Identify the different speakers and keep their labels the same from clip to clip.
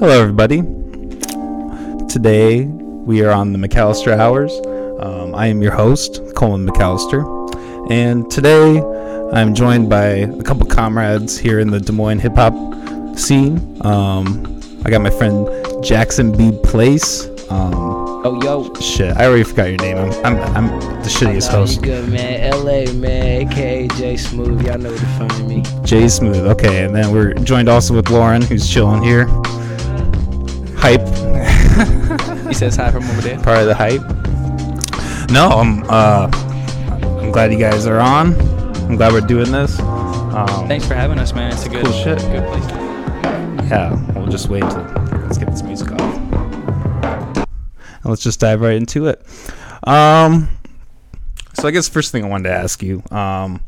Speaker 1: Hello, everybody. Today we are on the McAllister Hours. Um, I am your host, Colin McAllister, and today I'm joined by a couple comrades here in the Des Moines hip hop scene. Um, I got my friend Jackson B. Place. Um,
Speaker 2: Oh yo,
Speaker 1: shit, I already forgot your name. I'm, I'm, I'm the shittiest host.
Speaker 2: good man? LA man, aka J Smooth. Y'all know where to find me.
Speaker 1: J Smooth. Okay, and then we're joined also with Lauren, who's chilling here. Hype.
Speaker 3: He says hi from over there.
Speaker 1: part of the hype. No, I'm uh, I'm glad you guys are on. I'm glad we're doing this. Um,
Speaker 3: Thanks for having us, man. It's a good,
Speaker 1: Cool shit.
Speaker 3: good place.
Speaker 1: Yeah, we'll just wait till let's get this music off. And let's just dive right into it. Um, so I guess first thing I wanted to ask you, um,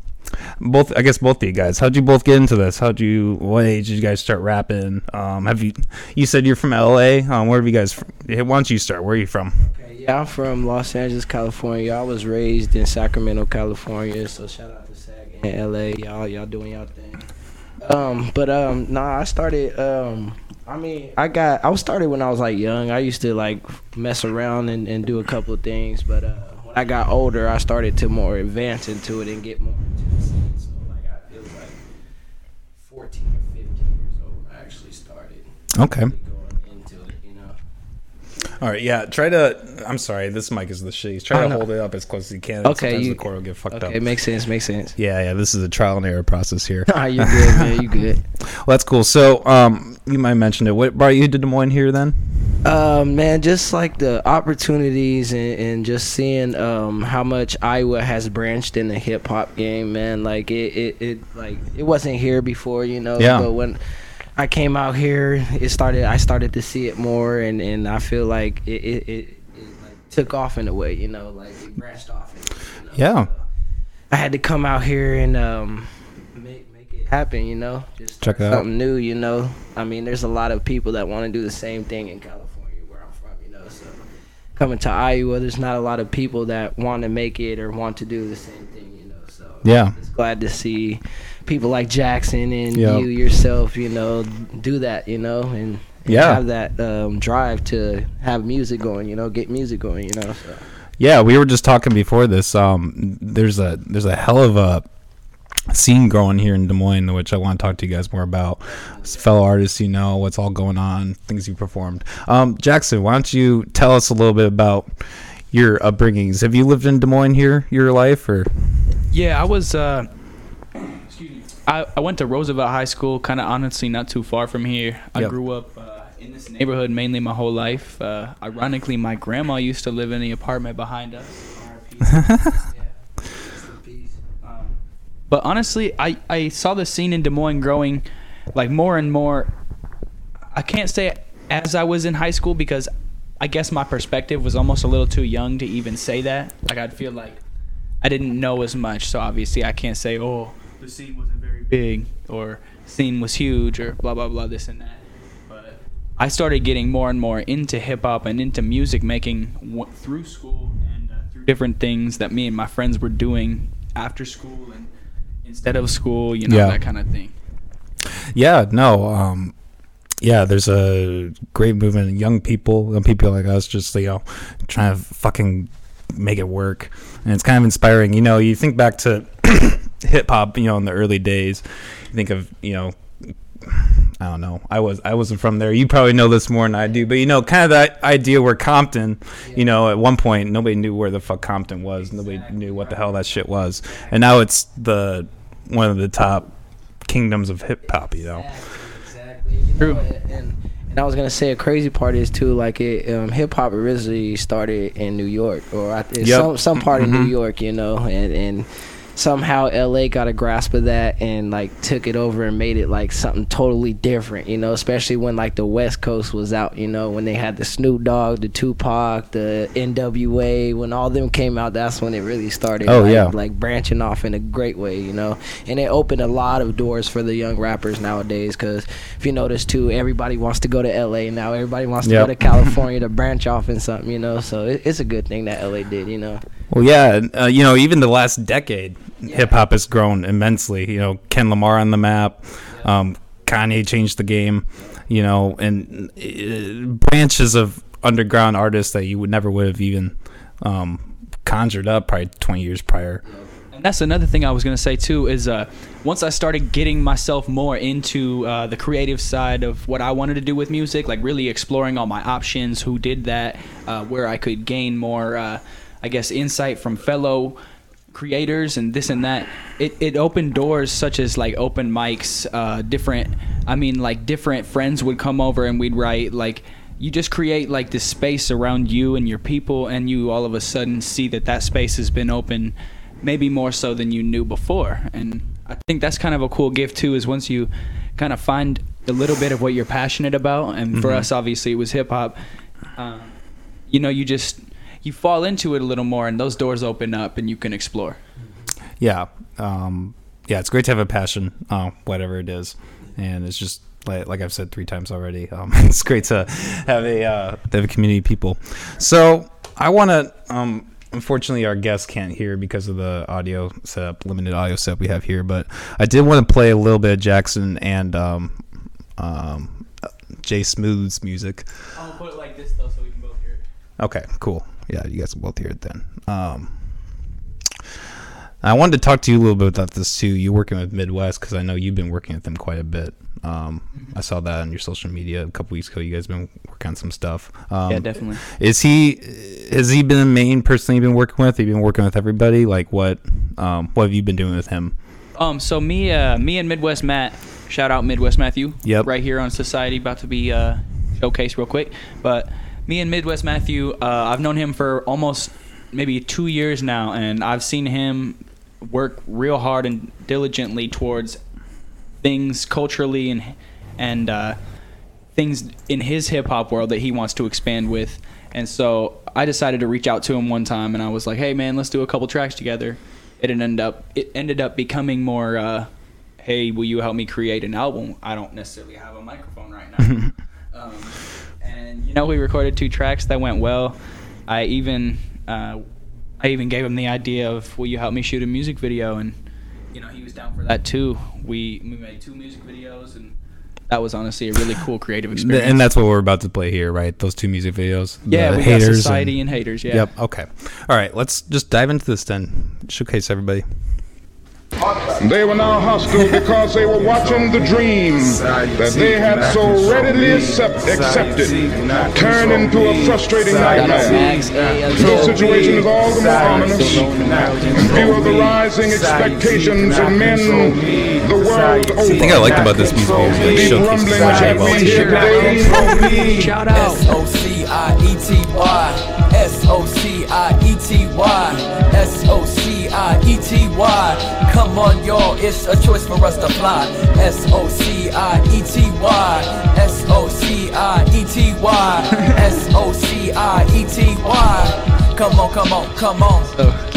Speaker 1: both I guess both of you guys, how'd you both get into this? How'd you what age did you guys start rapping? Um, have you you said you're from LA? Um, where have you guys? From? Why don't you start? Where are you from?
Speaker 2: Yeah, I'm from Los Angeles, California. I was raised in Sacramento, California. So shout out to Sac and LA. Y'all, y'all doing y'all thing. Um, but um, nah, I started. Um, I mean, I got. I started when I was like young. I used to like mess around and, and do a couple of things, but uh, when I got older, I started to more advance into it and get more
Speaker 1: Okay.
Speaker 2: going into it. You know.
Speaker 1: All right, yeah. Try to. I'm sorry, this mic is the shittiest. Try
Speaker 2: Oh,
Speaker 1: to
Speaker 2: no.
Speaker 1: hold it up as close as you can.
Speaker 2: Okay,
Speaker 1: Sometimes
Speaker 2: you-
Speaker 1: the cord will get fucked
Speaker 2: Okay,
Speaker 1: up.
Speaker 2: makes sense. Makes sense.
Speaker 1: yeah, yeah. This is a trial and error process here.
Speaker 2: Nah, you good, man. You good.
Speaker 1: Well, that's cool. So, um, you might mention it. What brought you to Des Moines here then?
Speaker 2: Um, man, just like the opportunities and, and just seeing um how much Iowa has branched in the hip hop game, man. Like it, it, it, like it wasn't here before, you know.
Speaker 1: Yeah.
Speaker 2: But when I came out here, it started. I started to see it more, and and I feel like it, it, it, it like took off in a way, you know, like it branched off. In, you know?
Speaker 1: Yeah.
Speaker 2: I had to come out here and um make make it happen, you know. Just
Speaker 1: Check it out.
Speaker 2: something new, you know. I mean, there's a lot of people that want to do the same thing in California, where I'm from, you know. So coming to Iowa, there's not a lot of people that want to make it or want to do the same thing, you know. So
Speaker 1: Yeah.
Speaker 2: it's glad to see people like Jackson and
Speaker 1: Yep.
Speaker 2: you yourself, you know, do that, you know, and. and
Speaker 1: Yeah.
Speaker 2: have that um, drive to have music going, you know, get music going, you know. So.
Speaker 1: Yeah, we were just talking before this. Um, there's a there's a hell of a scene growing here in Des Moines, which I want to talk to you guys more about. As fellow artists, you know what's all going on, things you performed. Um, Jackson, why don't you tell us a little bit about your upbringings? Have you lived in Des Moines here your life, or
Speaker 3: Yeah, I was. Uh, excuse me. I, I went to Roosevelt High School, kind of honestly not too far from here. I
Speaker 1: Yep.
Speaker 3: grew up uh, in this neighborhood mainly my whole life. Uh, ironically, my grandma used to live in the apartment behind us. Um, but honestly, I, I saw the scene in Des Moines growing like more and more. I can't say as I was in high school because I guess my perspective was almost a little too young to even say that. Like I'd feel like I didn't know as much, so obviously I can't say, oh, the scene very big or scene was huge or blah blah blah this and that. But I started getting more and more into hip hop and into music making w- through school and uh, through different things that me and my friends were doing after school and instead of school, you know
Speaker 1: Yeah.
Speaker 3: that kind of thing.
Speaker 1: Yeah, no. Um, yeah, there's a great movement of young people, young people like us, just you know, trying to fucking make it work, and it's kind of inspiring. You know, you think back to hip hop, you know, in the early days. You think of you know. I don't know. I was I wasn't from there. You probably know this more than I do, but you know, kind of that idea where Compton, you know, at one point nobody knew where the fuck Compton was. Nobody knew what the hell that shit was, and now it's the one of the top kingdoms of hip hop. You know.
Speaker 2: Exactly. You
Speaker 3: True.
Speaker 2: know, and, and I was gonna say a crazy part is too like it um, hip hop originally started in New York or I,
Speaker 1: Yep.
Speaker 2: some some part in
Speaker 1: Mhm.
Speaker 2: New York, you know, and and somehow LA got a grasp of that and like took it over and made it like something totally different, you know, especially when like the West Coast was out, you know, when they had the Snoop Dogg, the Tupac, the NWA, when all them came out, that's when it really started
Speaker 1: Oh,
Speaker 2: like,
Speaker 1: yeah.
Speaker 2: like branching off in a great way, you know. And it opened a lot of doors for the young rappers nowadays cuz if you notice too, everybody wants to go to LA now. Everybody wants to
Speaker 1: Yep.
Speaker 2: go to California to branch off in something, you know. So it, it's a good thing that LA did, you know.
Speaker 1: Well, yeah, uh, you know, even the last decade, hip hop has grown immensely. You know, Kendrick Lamar on the map, um, Kanye changed the game, you know, and uh, branches of underground artists that you would never would have even um, conjured up probably 20 years prior.
Speaker 3: And that's another thing I was gonna say too is uh, once I started getting myself more into uh, the creative side of what I wanted to do with music, like really exploring all my options, who did that, uh, where I could gain more, uh, I guess, insight from fellow creators and this and that. It it opened doors such as like open mics, uh, different. I mean, like different friends would come over and we'd write like. You just create like this space around you and your people, and you all of a sudden see that that space has been open maybe more so than you knew before. And I think that's kind of a cool gift too. Is once you kind of find a little bit of what you're passionate about, and for
Speaker 1: Mhm.
Speaker 3: us, obviously, it was hip hop. Um, you know, you just you fall into it a little more, and those doors open up, and you can explore.
Speaker 1: yeah um yeah it's great to have a passion uh, whatever it is and it's just like, like i've said three times already um it's great to have a uh to have a community of people so i want to um unfortunately our guests can't hear because of the audio setup limited audio setup we have here but i did want to play a little bit of jackson and um um jay smooth's music
Speaker 3: I'll put it like this though, so we can both hear it.
Speaker 1: Okay, cool. Yeah, you guys will both hear it then. Um, I wanted to talk to you a little bit about this too. You working with Midwest because I know you've been working with them quite a bit. Um, I saw that on your social media a couple weeks ago. You guys been working on some stuff. Um,
Speaker 3: yeah, definitely.
Speaker 1: Is he? Has he been the main person you've been working with? You've you been working with everybody? Like what? Um, what have you been doing with him?
Speaker 3: Um, so me, uh, me and Midwest Matt, shout out Midwest Matthew.
Speaker 1: Yep.
Speaker 3: Right here on Society, about to be uh, showcased real quick. But me and Midwest Matthew, uh, I've known him for almost maybe two years now, and I've seen him work real hard and diligently towards things culturally and and uh, things in his hip hop world that he wants to expand with. And so I decided to reach out to him one time, and I was like, "Hey, man, let's do a couple tracks together." It ended up it ended up becoming more. Uh, hey, will you help me create an album? I don't necessarily have a microphone right now. um, you know, we recorded two tracks that went well. I even uh, I even gave him the idea of, will you help me shoot a music video? And you know, he was down for that too. We we made two music videos, and that was honestly a really cool creative experience.
Speaker 1: And that's what we're about to play here, right? Those two music videos.
Speaker 3: yeah, we
Speaker 1: haters
Speaker 3: got
Speaker 1: and-
Speaker 3: society and, haters. Yeah.
Speaker 1: Yep. Okay. All right. Let's just dive into this then. Showcase everybody.
Speaker 4: They were now hostile because they were watching the dream that they had so readily accept, accepted turn into a frustrating nightmare. The situation is all the more ominous in view of the rising expectations of men the world over.
Speaker 1: The thing I liked about this music video is that it
Speaker 4: Deep
Speaker 1: showcases
Speaker 4: rumblings
Speaker 1: Kanye
Speaker 4: that
Speaker 1: well
Speaker 4: we
Speaker 1: too.
Speaker 4: hear today
Speaker 3: Shout out.
Speaker 5: S O C I E T Y. S O C I E T Y. S O C I E T Y. Come on, y'all, it's a choice for us to fly. S O C I E T Y. S O C I E T Y. S O C I E T Y. Come on, come on, come on. Oh.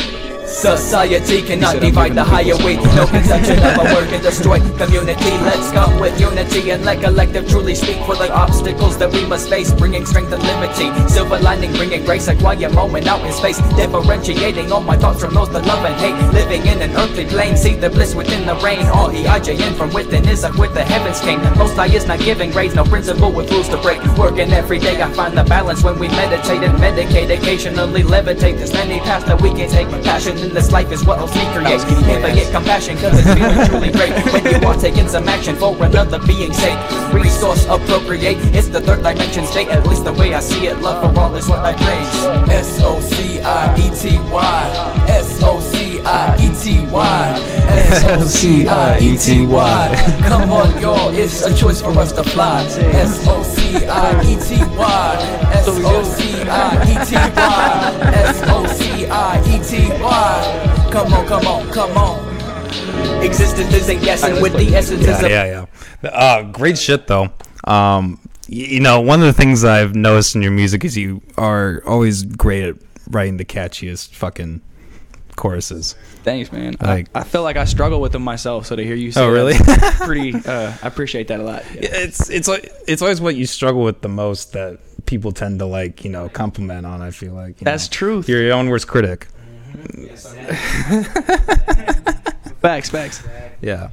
Speaker 5: Society cannot divide the higher way. No conception of a word can destroy community. Let's come with unity and let collective truly speak for the obstacles that we must face, bringing strength and liberty. Silver lining, bringing grace, a quiet moment out in space. Differentiating all my thoughts from those that love and hate. Living in an earthly plane, see the bliss within the rain. All the IJN from within is up with the heavens came. Most High is not giving grades, no principle with rules to break. Working every day, I find the balance when we meditate and medicate. Occasionally levitate. There's many paths that we can take. Passion this life is what helps me create. Never get compassion, cause it's feeling truly great. When you are taking some action for another being's sake. Resource appropriate, it's the third dimension state. At least the way I see it, love for all is what I praise. S O C I E T Y. S O C I E T Y. S O C I E T Y. Come on, y'all, it's a choice for us to fly. S O C I E T Y. S O C I E T Y. S O C I E T Y. Come on, come on, come on. Existence is a guessing with the essence is a
Speaker 1: yeah, yeah. Uh, great shit though. Um, you know, one of the things I've noticed in your music is you are always great at writing the catchiest fucking choruses.
Speaker 3: Thanks, man.
Speaker 1: Like-
Speaker 3: I, I feel like I struggle with them myself. So to hear you say,
Speaker 1: Oh, really?
Speaker 3: pretty. Uh, I appreciate that a lot. Yeah.
Speaker 1: It's it's like it's always what you struggle with the most that people tend to like you know compliment on. I feel like you
Speaker 3: That's truth.
Speaker 1: You're your own worst critic.
Speaker 3: Facts, facts.
Speaker 1: Yeah.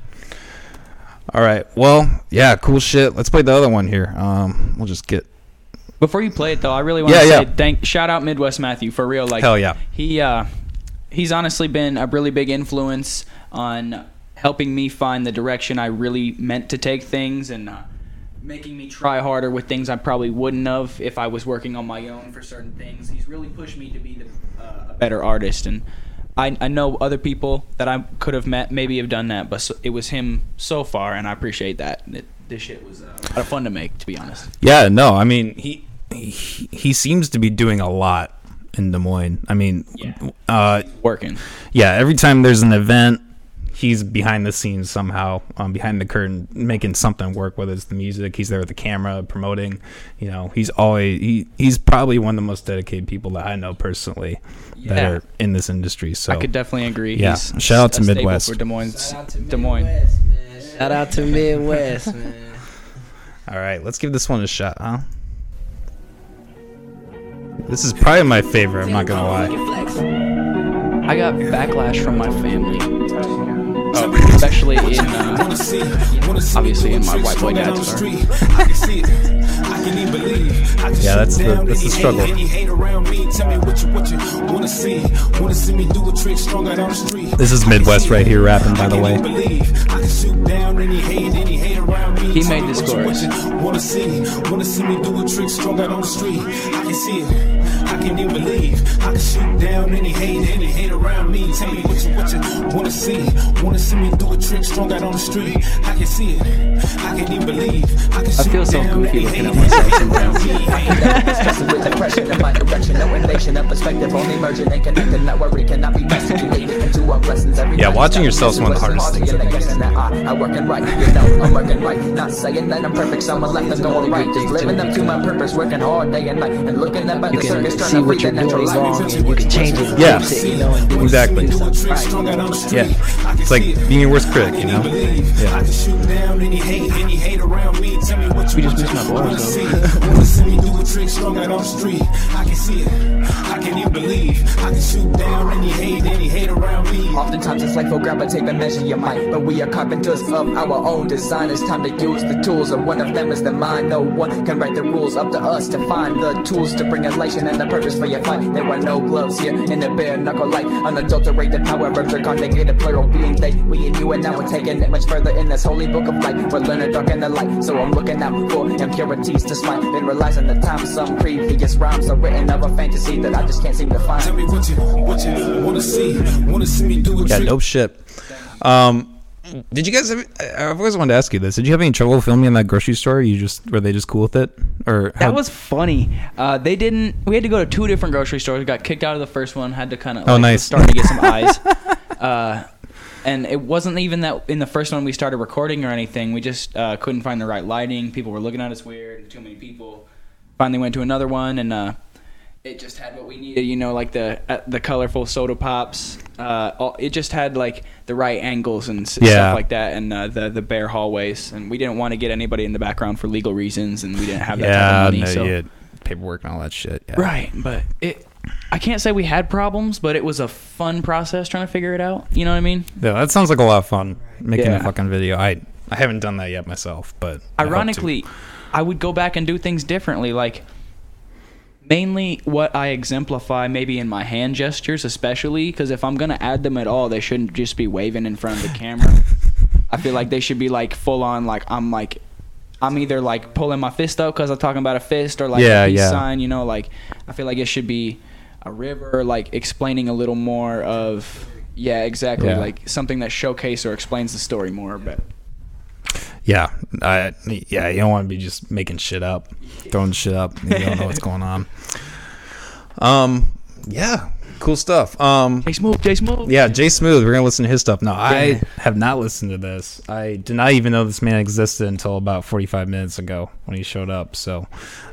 Speaker 1: All right. Well, yeah, cool shit. Let's play the other one here. Um, we'll just get.
Speaker 3: Before you play it though, I really want
Speaker 1: Yeah,
Speaker 3: to say
Speaker 1: yeah.
Speaker 3: thank shout out Midwest Matthew for real. Like
Speaker 1: Hell yeah.
Speaker 3: he uh, he's honestly been a really big influence on helping me find the direction I really meant to take things and uh, making me try harder with things I probably wouldn't have if I was working on my own for certain things. He's really pushed me to be the, uh, a better artist and. I, I know other people that I could have met maybe have done that, but so, it was him so far, and I appreciate that. It, this shit was uh, a lot of fun to make, to be honest.
Speaker 1: Yeah. No. I mean, he he, he seems to be doing a lot in Des Moines. I mean,
Speaker 3: Yeah.
Speaker 1: uh,
Speaker 3: Working.
Speaker 1: yeah. Every time there's an event, he's behind the scenes somehow, um, behind the curtain, making something work. Whether it's the music, he's there with the camera, promoting. You know, he's always he he's probably one of the most dedicated people that I know personally that are in this industry. So
Speaker 3: I could definitely agree.
Speaker 1: Yeah.
Speaker 3: He's
Speaker 1: Shout out to
Speaker 3: a staple
Speaker 1: Midwest.
Speaker 3: for Des Moines.
Speaker 2: Shout out to
Speaker 3: Des Moines.
Speaker 2: Midwest, man. Shout out to Midwest, man.
Speaker 1: All right, let's give this one a shot, huh? This is probably my favorite. I'm not gonna lie.
Speaker 3: I got backlash from my family, especially in uh, obviously in my white boy dad's car.
Speaker 1: Yeah, that's the that's the struggle. This is Midwest right here rapping, by the way.
Speaker 3: He made this chorus.
Speaker 6: Wanna see, wanna see me do a trick strung out on the street. I can see it. I can't even believe I can shoot down any hate, any hate around me. Tell me what you, what you wanna see. Wanna see me do a trick strung out on the street. I can see it. I can't even believe I can
Speaker 3: I feel so
Speaker 6: down
Speaker 3: goofy looking at myself
Speaker 6: any hate
Speaker 3: sometimes.
Speaker 6: around me.
Speaker 5: Stressing with depression in my direction, no invasion of perspective, only merging and connecting. Not worry, cannot be messaging into our blessings. Every
Speaker 1: Yeah, watching yourself is one of the hardest things, I think.
Speaker 5: Guessing I, I working right, you know, I'm working right. Not saying that I'm perfect, someone left and going right. Just living up to my purpose, working hard day and night, and looking up at
Speaker 2: You
Speaker 5: the circus, trying
Speaker 2: see
Speaker 5: to
Speaker 2: what you're
Speaker 5: the natural
Speaker 2: doing
Speaker 5: light.
Speaker 2: you can change it.
Speaker 1: Yeah.
Speaker 2: fix it, you know, and do it.
Speaker 1: Exactly.
Speaker 6: Do a trick strung out on the street.
Speaker 1: Yeah, it's like being your worst critic, you know.
Speaker 6: I can shoot down any hate, any hate around me. Tell me what you
Speaker 3: We just
Speaker 6: want,
Speaker 3: missed my
Speaker 6: you
Speaker 3: bars,
Speaker 6: wanna
Speaker 3: though.
Speaker 6: see. Me do a trick strung out on street. I can see it. I can't even believe I can shoot down any hate, any hate around me.
Speaker 5: Oftentimes it's like for grab a tape and measure your might. But we are carpenters of our own design. It's time to use the tools, and one of them is the mind. No one can write the rules. Up to us to find the tools to bring elation and the purpose for your fight. There were no gloves here in the bare knuckle light. Unadulterated power of the conjugated plural being they, we and you, and now we're taking it much further in this holy book of light. We're learning dark and the light. So I'm looking out for impurities to smite. Been realizing the time some previous rhymes are written of a fantasy that I just can't seem to find.
Speaker 6: Tell me what you, what you wanna see. Wanna see me do a
Speaker 1: Yeah,
Speaker 6: trick.
Speaker 1: dope shit. Um, did you guys? Have, I- I've always wanted to ask you this. Did you have any trouble filming in that grocery store? You just were they just cool with it, or how-
Speaker 3: That was funny. Uh, they didn't. We had to go to two different grocery stores. We got kicked out of the first one. Had to kind of.
Speaker 1: Oh, nice.
Speaker 3: Starting to get some eyes. Uh, and it wasn't even that in the first one we started recording or anything. We just uh, couldn't find the right lighting. People were looking at us weird. Too many people. Finally went to another one and. Uh, it just had what we needed, you know, like the uh, the colorful soda pops. Uh, all, it just had like the right angles and s-
Speaker 1: Yeah.
Speaker 3: stuff like that, and uh, the the bare hallways. And we didn't want to get anybody in the background for legal reasons, and we didn't have that
Speaker 1: yeah,
Speaker 3: type of money.
Speaker 1: no,
Speaker 3: so
Speaker 1: had paperwork and all that shit. Yeah.
Speaker 3: right, but it. I can't say we had problems, but it was a fun process trying to figure it out. You know what I mean?
Speaker 1: Yeah, that sounds like a lot of fun making a fucking video. I I haven't done that yet myself, but I.
Speaker 3: Ironically, I would go back and do things differently. Like mainly what I exemplify, maybe in my hand gestures, especially because if I'm gonna add them at all, they shouldn't just be waving in front of the camera. I feel like they should be like full on. Like I'm like. I'm either like pulling my fist up because I'm talking about a fist, or like
Speaker 1: Yeah,
Speaker 3: a peace
Speaker 1: yeah.
Speaker 3: sign. You know, like I feel like it should be a river, like explaining a little more of yeah, exactly,
Speaker 1: Yeah.
Speaker 3: like something that showcases or explains the story more. But
Speaker 1: Yeah, I, yeah, you don't want to be just making shit up, throwing shit up. You don't know what's going on. Um, yeah, cool stuff. Um,
Speaker 3: J Smooth, J Smooth.
Speaker 1: yeah, J Smooth. We're gonna listen to his stuff. No, I have not listened to this. I did not even know this man existed until about 45 minutes ago when he showed up. So,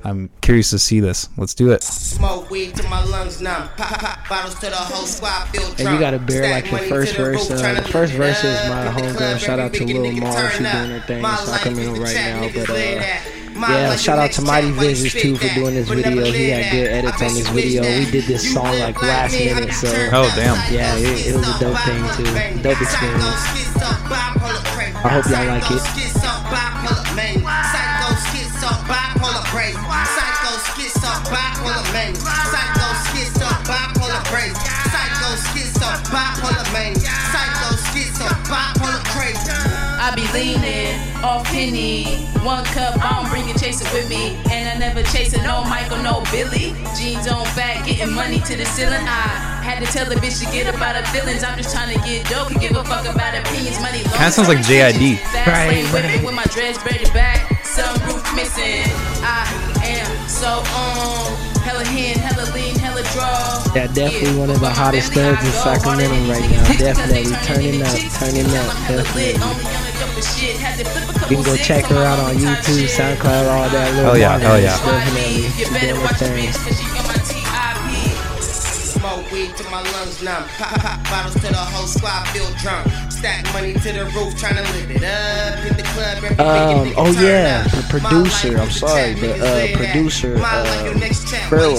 Speaker 1: I'm curious to see this. Let's do it.
Speaker 7: Smoke weed till my lungs numb. Pop, pop bottles to the whole squad feel
Speaker 2: And you gotta bear like the first
Speaker 7: the
Speaker 2: verse.
Speaker 7: roof,
Speaker 2: Uh, the first verse is my
Speaker 7: Hit the
Speaker 2: homegirl. Shout out to Lil
Speaker 7: nigga
Speaker 2: Marv.
Speaker 7: turn
Speaker 2: She doing her thing.
Speaker 7: My
Speaker 2: So I come in right now. But uh,
Speaker 7: that. My
Speaker 2: yeah, shout out to Mighty Visions too for doing this video. He had good edits on this video. We did this song like last minute, so
Speaker 1: oh damn,
Speaker 2: yeah, it, it was a dope thing too, dope experience. I hope y'all like it.
Speaker 8: I be leaning off penny. One cup, I don't bring a chaser with me. And I never chasing no Michael, no Billy. Jeans on back, getting money to the ceiling. I had to tell the bitch to get up out of feelings. I'm just trying to get dope and give a fuck about opinions. Money long
Speaker 1: Kinda sounds like JID.
Speaker 8: Fast
Speaker 2: Right,
Speaker 8: lane
Speaker 2: right.
Speaker 8: with my dreads braided back. Some roof missing. I am so on. Hella hand, hella lean, hella draw.
Speaker 2: Yeah, definitely one of the hottest studs in Sacramento right now. Definitely turning up, turning up, definitely. You can go check her out on YouTube, SoundCloud, all that. Little
Speaker 1: Hell yeah, oh yeah.
Speaker 2: Definitely,
Speaker 8: You
Speaker 2: she
Speaker 8: better
Speaker 2: doing her
Speaker 8: watch your
Speaker 2: thing.
Speaker 8: bitch cause she got my TIP.
Speaker 7: Smoke weed till my lungs numb. Pop, pop bottles till the whole squad feel drunk. Stack money to the roof, tryna live it up. Hit the club every
Speaker 2: Um, oh
Speaker 7: turn
Speaker 2: yeah,
Speaker 7: up.
Speaker 2: the producer, I'm sorry,
Speaker 7: chat,
Speaker 2: the, uh, producer,
Speaker 7: My life, your next chat,
Speaker 2: Pharaoh.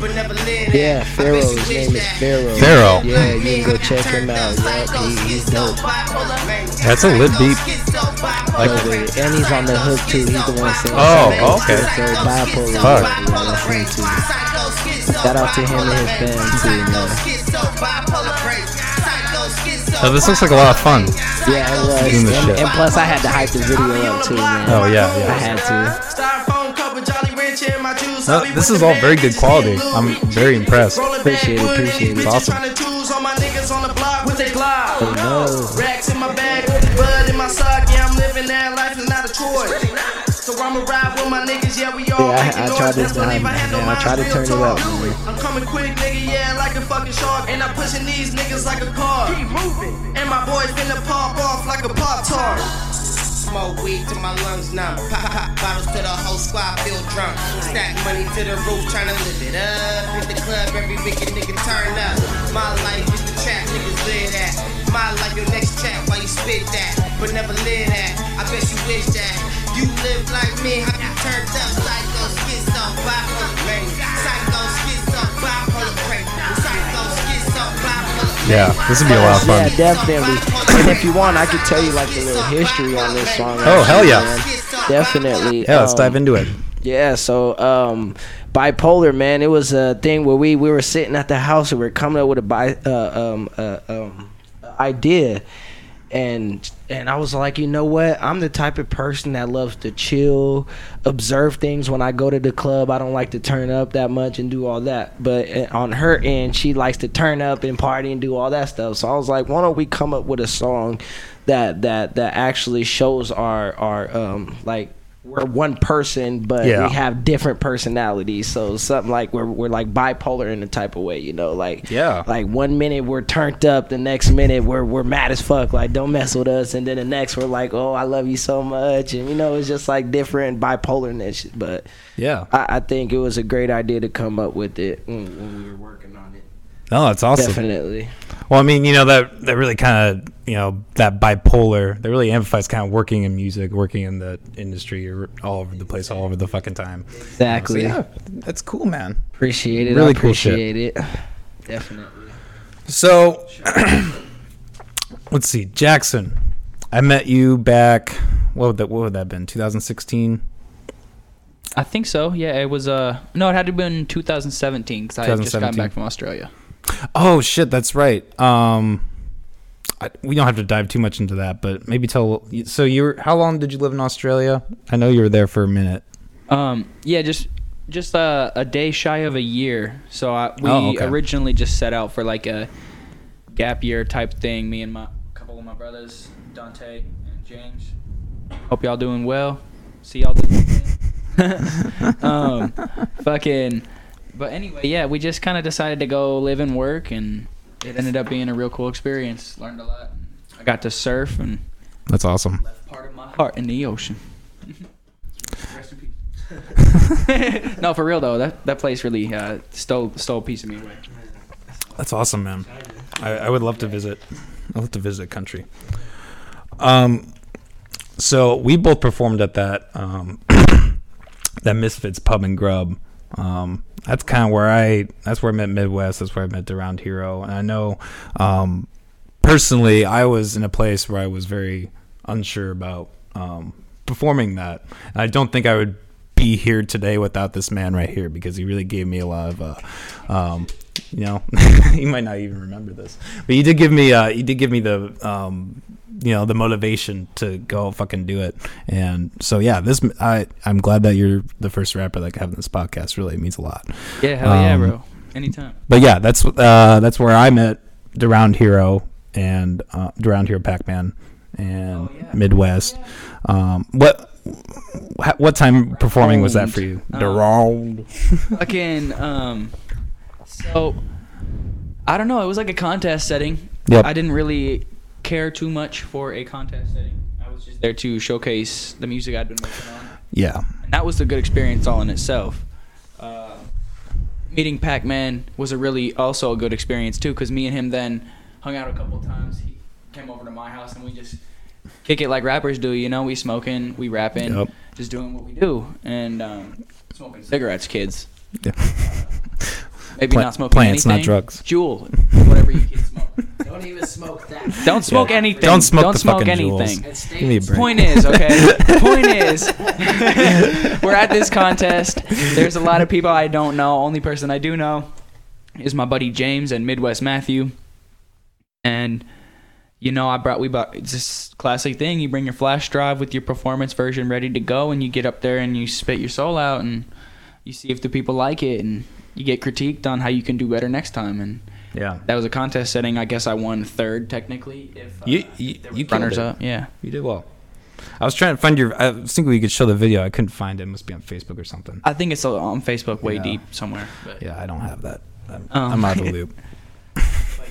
Speaker 7: Why you spit that, but never live.
Speaker 2: Yeah,
Speaker 7: I
Speaker 2: Pharaoh. His name is. Pharaoh.
Speaker 1: Pharaoh.
Speaker 2: Yeah, you can go check him out. Yup, he, he's dope.
Speaker 1: That's a lit beat.
Speaker 2: Like it. And he's on the hook too. He's the one singing.
Speaker 1: Oh, okay.
Speaker 2: So bipolar.
Speaker 1: Fuck.
Speaker 2: Yeah, that's him too. Shout out to him and his band too, man.
Speaker 1: Oh, this looks like a lot of fun.
Speaker 2: Yeah, it was. And, and plus, I had to hype the video up too, man.
Speaker 1: Oh yeah, yeah.
Speaker 2: I had to.
Speaker 1: No, this is all very good quality. I'm very impressed.
Speaker 2: Appreciate it, appreciate it.
Speaker 1: It's awesome.
Speaker 7: on my niggas on the block with they glock.
Speaker 2: Oh no.
Speaker 7: Racks in my bag, bud in my sock. Yeah, I'm living that life is not a choice. So I'ma ride with my niggas, yeah, we all
Speaker 2: Yeah, I- I tried to
Speaker 7: Best believe I
Speaker 2: dive,
Speaker 7: handle
Speaker 2: man. I tried to turn it up.
Speaker 7: I'm coming quick, nigga, yeah, like a fucking shark. And I'm pushing these niggas like a car. Keep moving. And my boys finna pop off like a pop tart. Smoke weed till my lungs numb. Pop, pop bottles till the whole squad feel drunk. Stack money to the roof, tryna live it up. Hit the club every weekend, nigga, turn up. My life is the trap, niggas live that. My life, your next trap, why you spit that? But never live that. I bet you wish that. You live like me, how you turned up. Psycho, schizo, bipolar. Psycho, schizo,
Speaker 1: Yeah, this would be a lot of fun.
Speaker 2: Yeah, definitely. And if you want, I could tell you like a little history on this song.
Speaker 1: Oh, hell yeah.
Speaker 2: man. Definitely.
Speaker 1: Yeah, let's
Speaker 2: Um,
Speaker 1: dive into it.
Speaker 2: Yeah, so um, bipolar, man, it was a thing where we we were sitting at the house and we were coming up with a bi uh, um, uh, um, idea, and and I was like, you know what? I'm the type of person that loves to chill, observe things. When I go to the club, I don't like to turn up that much and do all that. But uh, on her end, she likes to turn up and party and do all that stuff. So I was like, why don't we come up with a song that that that actually shows our our um like we're one person, but
Speaker 1: Yeah.
Speaker 2: we have different personalities. So something like we're we're like bipolar in a type of way, you know, like
Speaker 1: Yeah.
Speaker 2: like one minute we're turned up, the next minute we're we're mad as fuck, like don't mess with us, and then the next we're like, oh, I love you so much, and you know, it's just like different bipolarness. But
Speaker 1: Yeah.
Speaker 2: I, I think it was a great idea to come up with it when, when we were working on it.
Speaker 1: No, that's awesome.
Speaker 2: Definitely.
Speaker 1: Well, I mean, you know that that really kind of you know that bipolar that really amplifies kind of working in music, working in the industry, or all over the place, all over the fucking time.
Speaker 2: Exactly.
Speaker 1: So, yeah, that's cool, man.
Speaker 2: Appreciate it.
Speaker 1: Really
Speaker 2: I
Speaker 1: cool
Speaker 2: appreciate it. Definitely.
Speaker 1: So, let's see, Jackson. I met you back. What would that? What would that have been? 2016.
Speaker 3: I think so. Yeah, it was. Uh, no, it had to have been 2017 because I had just gotten back from Australia.
Speaker 1: Oh shit, that's right. Um, I, we don't have to dive too much into that, but maybe tell. So you were how long did you live in Australia? I know you were there for a minute.
Speaker 3: Um, yeah, just just uh, a day shy of a year. So I, we
Speaker 1: Oh, okay.
Speaker 3: originally just set out for like a gap year type thing. Me and my couple of my brothers, Dante and James. Hope y'all doing well. See y'all this um, fucking. But anyway, yeah, we just kind of decided to go live and work, and it ended up being a real cool experience. Learned a lot. I got to surf and
Speaker 1: That's awesome.
Speaker 3: left part of my heart in the ocean. Rest in peace. no, for real though, that that place really uh, stole stole a piece of me away.
Speaker 1: That's awesome, man. I, I would love to visit. I'd love to visit country. Um, so we both performed at that um, that Misfits Pub and Grub. Um, that's kind of where I. That's where I met Midwest. That's where I met Around Hero. And I know, um, personally, I was in a place where I was very unsure about um, performing that. And I don't think I would be here today without this man right here because he really gave me a lot of. Uh, um, you know, you might not even remember this, but he did give me. Uh, you did give me the um, you know the motivation to go fucking do it. And so yeah, this I I'm glad that you're the first rapper that can have this podcast. Really it means a lot.
Speaker 3: Yeah, hell yeah,
Speaker 1: Um,
Speaker 3: bro. Anytime.
Speaker 1: But yeah, that's uh that's where I met Round Hero and uh Round Hero Pac Man and Midwest. Um, what what time performing was that for you?
Speaker 3: Um,
Speaker 1: Round.
Speaker 3: Fucking um so I don't know, it was like a contest setting.
Speaker 1: Yep.
Speaker 3: I didn't really care too much for a contest setting. I was just there to showcase the music I'd been working on.
Speaker 1: Yeah.
Speaker 3: And that was a good experience all in itself. Uh, meeting Pac-Man was a really also a good experience too, because me and him then hung out a couple times. He came over to my house and we just kick it like rappers do. You know, we smoking, we rapping,
Speaker 1: Yep.
Speaker 3: just doing what we do, and um, smoking cigarettes, kids.
Speaker 1: Yeah.
Speaker 3: Maybe
Speaker 1: Plant-
Speaker 3: not smoking
Speaker 1: plants, not drugs.
Speaker 3: Juul, whatever you kids smoke.
Speaker 2: Don't even smoke that.
Speaker 3: Don't smoke
Speaker 1: Yeah.
Speaker 3: anything.
Speaker 1: Don't smoke
Speaker 3: Don't
Speaker 1: the
Speaker 3: smoke
Speaker 1: fucking
Speaker 3: anything.
Speaker 1: Juuls. Give me a break.
Speaker 3: Point is, okay. Point is, we're at this contest. There's a lot of people I don't know. Only person I do know is my buddy James and Midwest Matthew. And you know, I brought we brought it's this classic thing. You bring your flash drive with your performance version ready to go, and you get up there and you spit your soul out, and you see if the people like it, and you get critiqued on how you can do better next time. And
Speaker 1: Yeah.
Speaker 3: that was a contest setting. I guess I won third technically. If uh,
Speaker 1: You you, you
Speaker 3: runners up, yeah.
Speaker 1: You did well. I was trying to find your. I was thinking we could show the video. I couldn't find it. It must be on Facebook or something.
Speaker 3: I think it's on Facebook way
Speaker 1: Yeah.
Speaker 3: deep somewhere. But
Speaker 1: Yeah, I don't have that. I'm,
Speaker 3: Um,
Speaker 1: I'm out of the loop.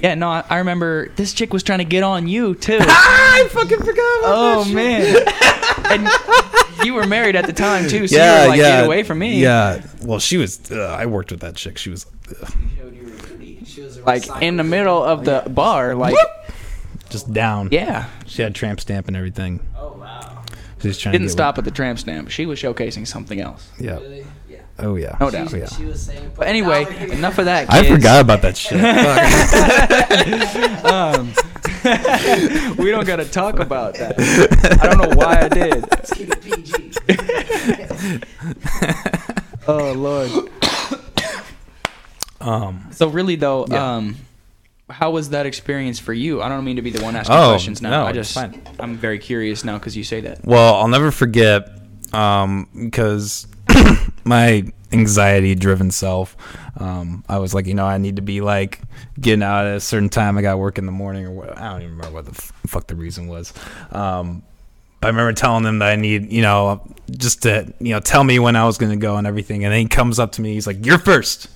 Speaker 3: Yeah, no, I, I remember this chick was trying to get on you too.
Speaker 1: I fucking forgot.
Speaker 3: oh man, and you were married at the time too, so you were like, get away from me.
Speaker 1: Yeah. Well, she was. Uh, I worked with that chick. She was ugh,
Speaker 2: She was
Speaker 3: like in the middle of the bar, like
Speaker 1: just down.
Speaker 3: yeah,
Speaker 1: She had tramp stamp and everything.
Speaker 2: Oh wow.
Speaker 1: She was trying
Speaker 3: didn't
Speaker 1: to get
Speaker 3: stop at the tramp stamp. She was showcasing something else.
Speaker 1: Yeah.
Speaker 2: Really? Yeah.
Speaker 1: Oh yeah.
Speaker 3: No doubt.
Speaker 1: Oh, yeah.
Speaker 2: She was saying.
Speaker 3: But anyway, enough of that.
Speaker 1: I forgot about that shit.
Speaker 3: Um, we don't gotta talk about that. I don't know why I did.
Speaker 2: Let's keep it PG.
Speaker 3: Oh lord.
Speaker 1: um.
Speaker 3: So really though,
Speaker 1: Yeah.
Speaker 3: um, how was that experience for you? I don't mean to be the one asking
Speaker 1: Oh,
Speaker 3: questions now.
Speaker 1: no,
Speaker 3: I just
Speaker 1: fine.
Speaker 3: I'm very curious now because you say that.
Speaker 1: Well, I'll never forget um, because my anxiety-driven self. Um, I was like, you know, I need to be like getting out at a certain time. I got work in the morning, or what, I don't even remember what the f- fuck the reason was. Um, I remember telling them that I need, you know, just to, you know, tell me when I was going to go and everything. And then he comes up to me. He's like, "You're first.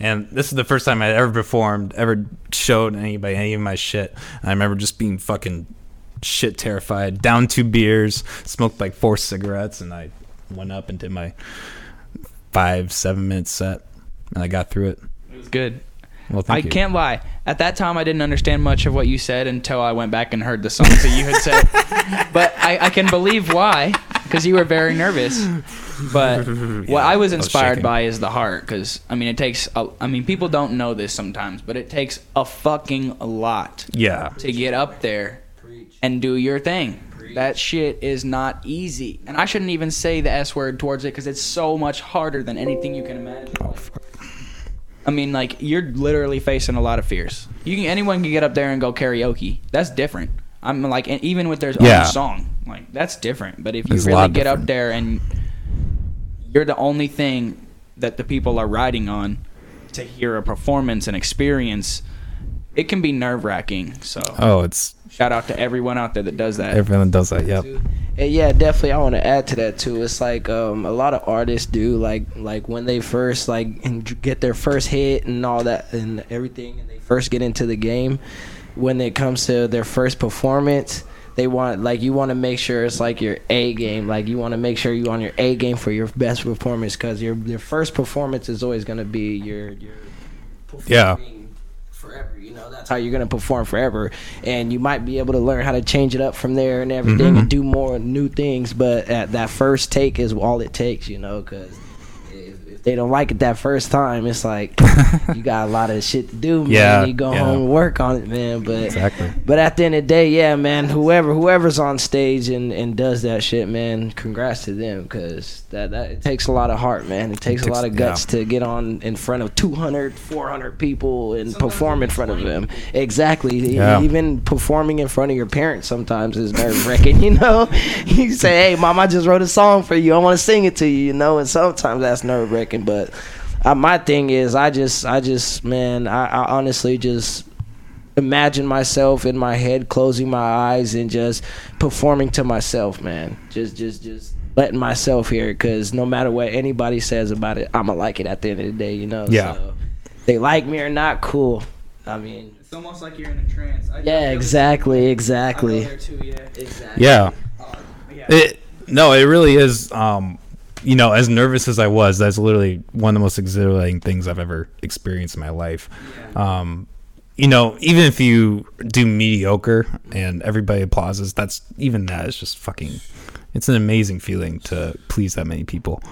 Speaker 1: And this is the first time I'd ever performed, ever showed anybody any of my shit. And I remember just being fucking shit terrified. Down two beers, smoked like four cigarettes, and I went up and did my five, seven minute set, and I got through it.
Speaker 3: It was good.
Speaker 1: Well, thank
Speaker 3: I
Speaker 1: you.
Speaker 3: can't lie. At that time, I didn't understand much of what you said until I went back and heard the songs that you had said. but I, I can believe why, because you were very nervous. But what I was
Speaker 1: I was
Speaker 3: inspired by is the heart, because I mean, it takes. A, I mean, people don't know this sometimes, but it takes a fucking lot
Speaker 1: Yeah.
Speaker 3: to get up there and do your thing. That shit is not easy, and I shouldn't even say the s word towards it because it's so much harder than anything you can imagine.
Speaker 1: Oh, fuck.
Speaker 3: I mean, like you're literally facing a lot of fears. You can anyone can get up there and go karaoke. That's different. I'm like, and even with their
Speaker 1: Yeah.
Speaker 3: own song, like that's different. But if you
Speaker 1: It's
Speaker 3: really get up there and you're the only thing that the people are riding on to hear a performance and experience, it can be nerve wracking. So
Speaker 1: Oh, it's
Speaker 3: shout out to everyone out there that does that.
Speaker 1: everyone does that. Yep.
Speaker 2: And yeah, definitely. I want to add to that too. It's like um, a lot of artists do like like when they first like and get their first hit and all that and everything, and they first get into the game. When it comes to their first performance, they want like you want to make sure it's like your A game. Like you want to make sure you on your A game for your best performance because your your first performance is always gonna be your your
Speaker 1: Yeah.
Speaker 2: Performing forever. You know that's how you're gonna perform forever, and you might be able to learn how to change it up from there and everything,
Speaker 1: Mhm.
Speaker 2: and do more new things. But at that first take is all it takes, you know, because if, if they don't like it that first time, it's like you got a lot of shit to do, man.
Speaker 1: Yeah,
Speaker 2: you go
Speaker 1: yeah.
Speaker 2: home and work on it, man. But
Speaker 1: Exactly.
Speaker 2: but at the end of the day, yeah, man. Whoever whoever's on stage and, and does that shit, man. Congrats to them, cause that, that it takes a lot of heart, man. It takes, a
Speaker 1: takes-
Speaker 2: lot of guts to get on in front of 200, 400 people and perform in front of them. Exactly.
Speaker 1: Yeah.
Speaker 2: Even performing in front of your parents sometimes is nerve wracking. You know, you say, "Hey, mom, I just wrote a song for you. I want to sing it to you." You know, and sometimes that's nerve wracking. But uh, my thing is, I just, I just, man, I, I honestly just imagine myself in my head closing my eyes and just performing to myself man just just just letting myself hear it because no matter what anybody says about it i'ma like it at the end of the day you know
Speaker 1: Yeah.
Speaker 2: so, they like me or not cool i mean
Speaker 3: It's almost like you're in a trance. I,
Speaker 2: yeah exactly exactly
Speaker 3: too, yeah.
Speaker 2: exactly
Speaker 1: Yeah.
Speaker 3: yeah.
Speaker 1: It no, it really is. Um, you know, as nervous as I was, that's literally one of the most exhilarating things I've ever experienced in my life. Um, you know, even if you do mediocre and everybody applauses, that's even that is just fucking. It's an amazing feeling to please that many people.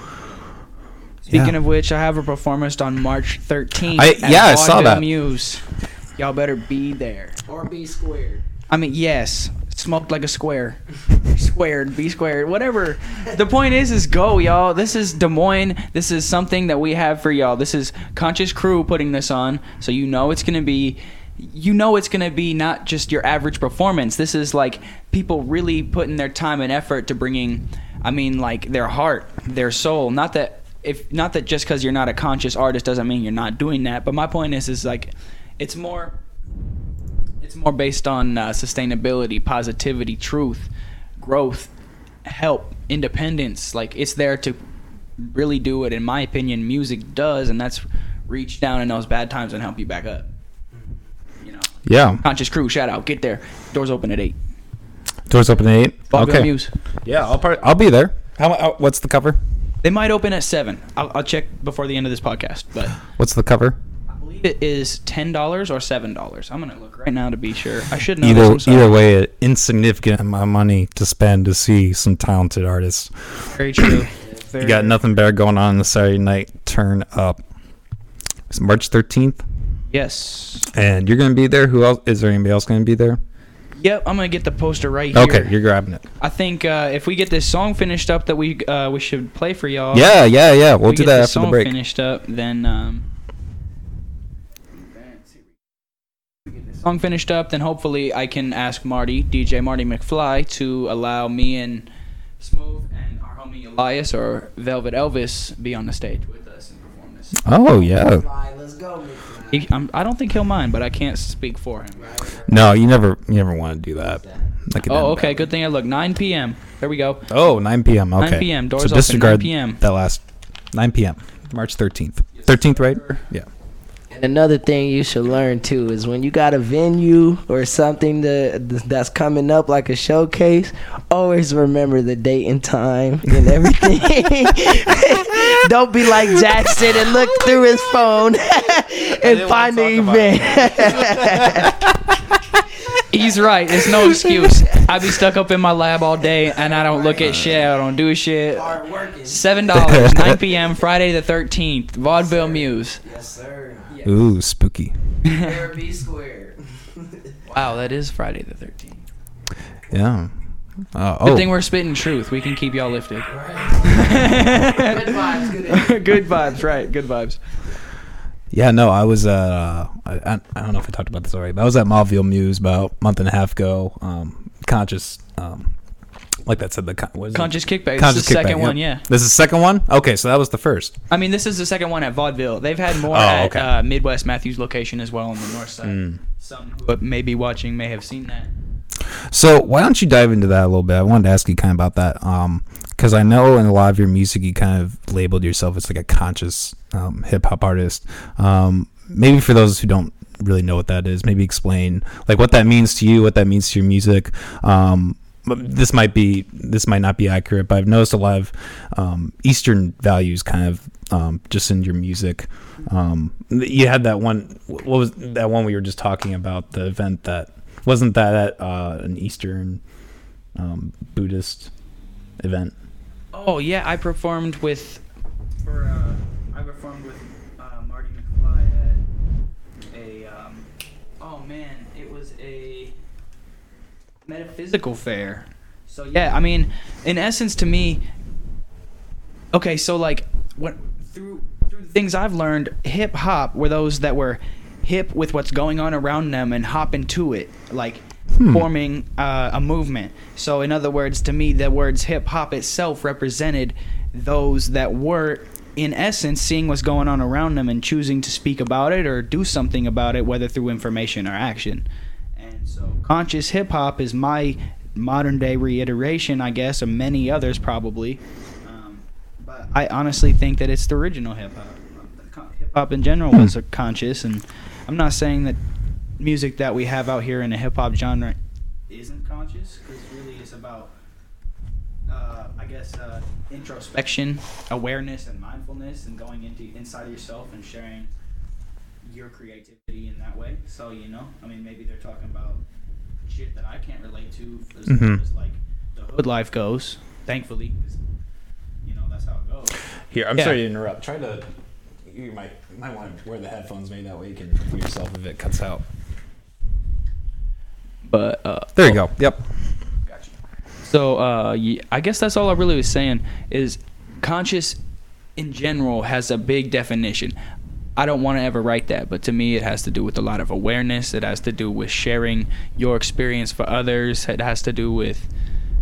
Speaker 3: Speaking
Speaker 1: Yeah.
Speaker 3: of which, I have a performance on March 13th.
Speaker 1: I-
Speaker 3: at
Speaker 1: yeah, I saw that.
Speaker 3: Mews. Y'all better be there.
Speaker 2: or be squared
Speaker 3: I mean, yes, smoked like a square, squared, be squared, whatever. The point is, is go, y'all. This is Des Moines. This is something that we have for y'all. This is Conscious Crew putting this on, so you know it's gonna be. You know it's gonna be not just your average performance. This is like people really putting their time and effort to bringing. I mean, like their heart, their soul. Not that if not that just because you're not a conscious artist doesn't mean you're not doing that. But my point is, is like, it's more more based on uh, sustainability, positivity, truth, growth, help, independence. Like it's there to really do it. In my opinion, music does, and that's reach down in those bad times and help you back up. You know,
Speaker 1: Yeah,
Speaker 3: conscious crew, shout out, get there. Doors open at eight.
Speaker 1: doors open at eight.
Speaker 3: Vaudeville
Speaker 1: okay.
Speaker 3: Mews.
Speaker 1: Yeah, I'll part, I'll be there. How, uh, what's the cover?
Speaker 3: They might open at seven. I'll, I'll check before the end of this podcast, but
Speaker 1: What's the cover?
Speaker 3: It is ten dollars or seven dollars. I'm gonna look right now to be sure. I should know.
Speaker 1: Either
Speaker 3: this,
Speaker 1: either way, an insignificant amount of money to spend to see some talented artists.
Speaker 3: very true. Very,
Speaker 1: You got nothing better going on on the Saturday night. Turn up. It's March thirteenth,
Speaker 3: Yes.
Speaker 1: and you're gonna be there. Who else? Is there anybody else gonna be there?
Speaker 3: Yep, I'm gonna get the poster right here.
Speaker 1: Okay, you're grabbing it.
Speaker 3: I think uh, if we get this song finished up, that we uh, we should play for y'all.
Speaker 1: Yeah, yeah, yeah. We'll
Speaker 3: we
Speaker 1: do that after the
Speaker 3: song
Speaker 1: break.
Speaker 3: Finished up, then um, song finished up, then hopefully I can ask Marty, DJ Marty McFly, to allow me and Smooth and our homie Elias or Velvet Elvis be on the stage with us and perform this.
Speaker 1: Oh yeah.
Speaker 2: Let's go
Speaker 3: He, I'm, I don't think he'll mind, but I can't speak for him.
Speaker 1: No, you never, you never want to do that. Like
Speaker 3: Oh, okay.
Speaker 1: band.
Speaker 3: Good thing I look. 9 p.m. There we go.
Speaker 1: Oh, 9 p.m. Okay.
Speaker 3: 9
Speaker 1: Okay.
Speaker 3: p.m., doors
Speaker 1: so
Speaker 3: open, 9 p.m..
Speaker 1: that last 9 p.m. March 13th. 13th, right? Yeah.
Speaker 2: And another thing you should learn too is when you got a venue or something that that's coming up like a showcase, always remember the date and time and everything. Don't be like Jackson and look through his phone and find the event.
Speaker 3: He's right. There's no excuse. I be stuck up in my lab all day and I don't look at shit. I don't do shit. Seven dollars, 9 p.m. Friday the 13th. Vaudeville Mews.
Speaker 2: yes, sir.
Speaker 1: Ooh, spooky.
Speaker 2: Be square.
Speaker 3: Wow, that is Friday the 13th.
Speaker 1: Yeah. Uh,
Speaker 3: Good
Speaker 1: oh,
Speaker 3: thing we're spitting truth. We can keep y'all lifted.
Speaker 2: Good vibes, good
Speaker 3: good vibes, right? Good vibes.
Speaker 1: yeah. No, I was. Uh, I, I I don't know if I talked about this already, but I was at Vaudeville Mews about a month and a half ago. Um, conscious. Um, like that said, the con- what is it?
Speaker 3: Conscious kickback. This is the second
Speaker 1: Kickback,
Speaker 3: one, yeah.
Speaker 1: This is the second one. Okay, so that was the first.
Speaker 3: I mean, this is the second one at Vaudeville. They've had more
Speaker 1: Oh,
Speaker 3: at
Speaker 1: okay.
Speaker 3: uh, Midwest Matthews location as well on the north side.
Speaker 1: Mm.
Speaker 3: Some who may be watching may have seen that.
Speaker 1: So why don't you dive into that a little bit? I wanted to ask you kind of about that, um, because I know in a lot of your music you kind of labeled yourself as like a conscious um, hip hop artist. Um, maybe for those who don't really know what that is, maybe explain like what that means to you, what that means to your music. Um, this might be this might not be accurate, but I've noticed a lot of um, Eastern values kind of um, just in your music. Um, you had that one. What was that one we were just talking about? The event that wasn't that at uh, an Eastern um, Buddhist event.
Speaker 3: Oh yeah, I performed with for uh, performed with uh, Marty McFly at a. Um, oh man, it was a metaphysical fair. So yeah, I mean, in essence, to me, okay, so like what through through the things I've learned, hip hop were those that were hip with what's going on around them and hop into it, like forming uh, a movement. So in other words, to me, the words hip hop itself represented those that were. In essence, seeing what's going on around them and choosing to speak about it or do something about it, whether through information or action. So, conscious hip hop is my modern day reiteration, I guess, of many others probably. Um, but I honestly think that it's the original hip hop. Hip hop in general was a conscious, and I'm not saying that music that we have out here in the hip hop genre isn't conscious, because really it's about, uh, I guess, uh, introspection, awareness, and mindfulness, and going into inside yourself and sharing your creativity in that way. So you know, I mean, maybe they're talking about shit that I can't relate to as
Speaker 9: Mhm.
Speaker 3: as like the hood life goes. Thankfully, you know that's how it goes.
Speaker 9: Here, I'm
Speaker 3: Yeah.
Speaker 9: sorry to interrupt. Try to. You might might want to wear the headphones. Maybe that way you can hear yourself if it cuts out.
Speaker 3: But uh,
Speaker 9: There you go. Yep.
Speaker 3: So uh, ye- I guess that's all I really was saying is conscious in general has a big definition. I don't want to ever write that, but to me it has to do with a lot of awareness. It has to do with sharing your experience for others. It has to do with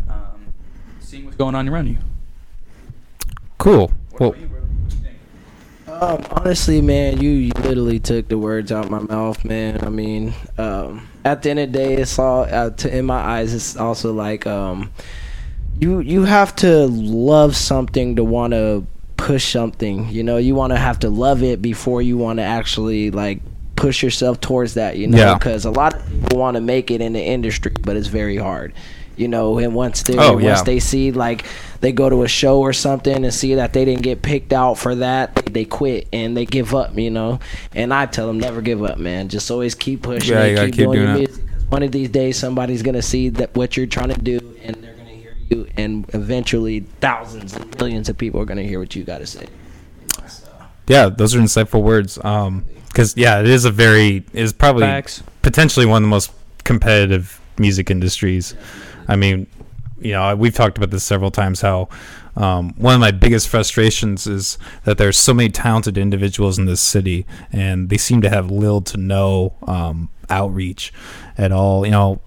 Speaker 3: um, seeing what's going on around you.
Speaker 9: Cool. Well,
Speaker 2: Um, honestly, man, you, you literally took the words out of my mouth, man. I mean, um, at the end of the day, it's all uh, to, in my eyes. It's also like um, you you have to love something to want to push something. You know, you want to have to love it before you want to actually like push yourself towards that. You know,
Speaker 9: Yeah.
Speaker 2: because a lot of people want to make it in the industry, but it's very hard. You know, and once they
Speaker 9: Oh,
Speaker 2: once
Speaker 9: yeah.
Speaker 2: they see like they go to a show or something and see that they didn't get picked out for that, they, they quit and they give up. You know, and I tell them never give up, man. Just always keep pushing.
Speaker 9: Yeah, you gotta keep
Speaker 2: doing
Speaker 9: doing it.
Speaker 2: One of these days, somebody's gonna see that what you're trying to do, and they're you, and eventually, thousands and millions of people are gonna hear what you got to say.
Speaker 9: yeah, those are insightful words. Um, because yeah, it is a very is probably
Speaker 3: Facts.
Speaker 9: potentially one of the most competitive music industries. I mean, you know, we've talked about this several times. How um, one of my biggest frustrations is that there's so many talented individuals in this city, and they seem to have little to no um, outreach at all. You know,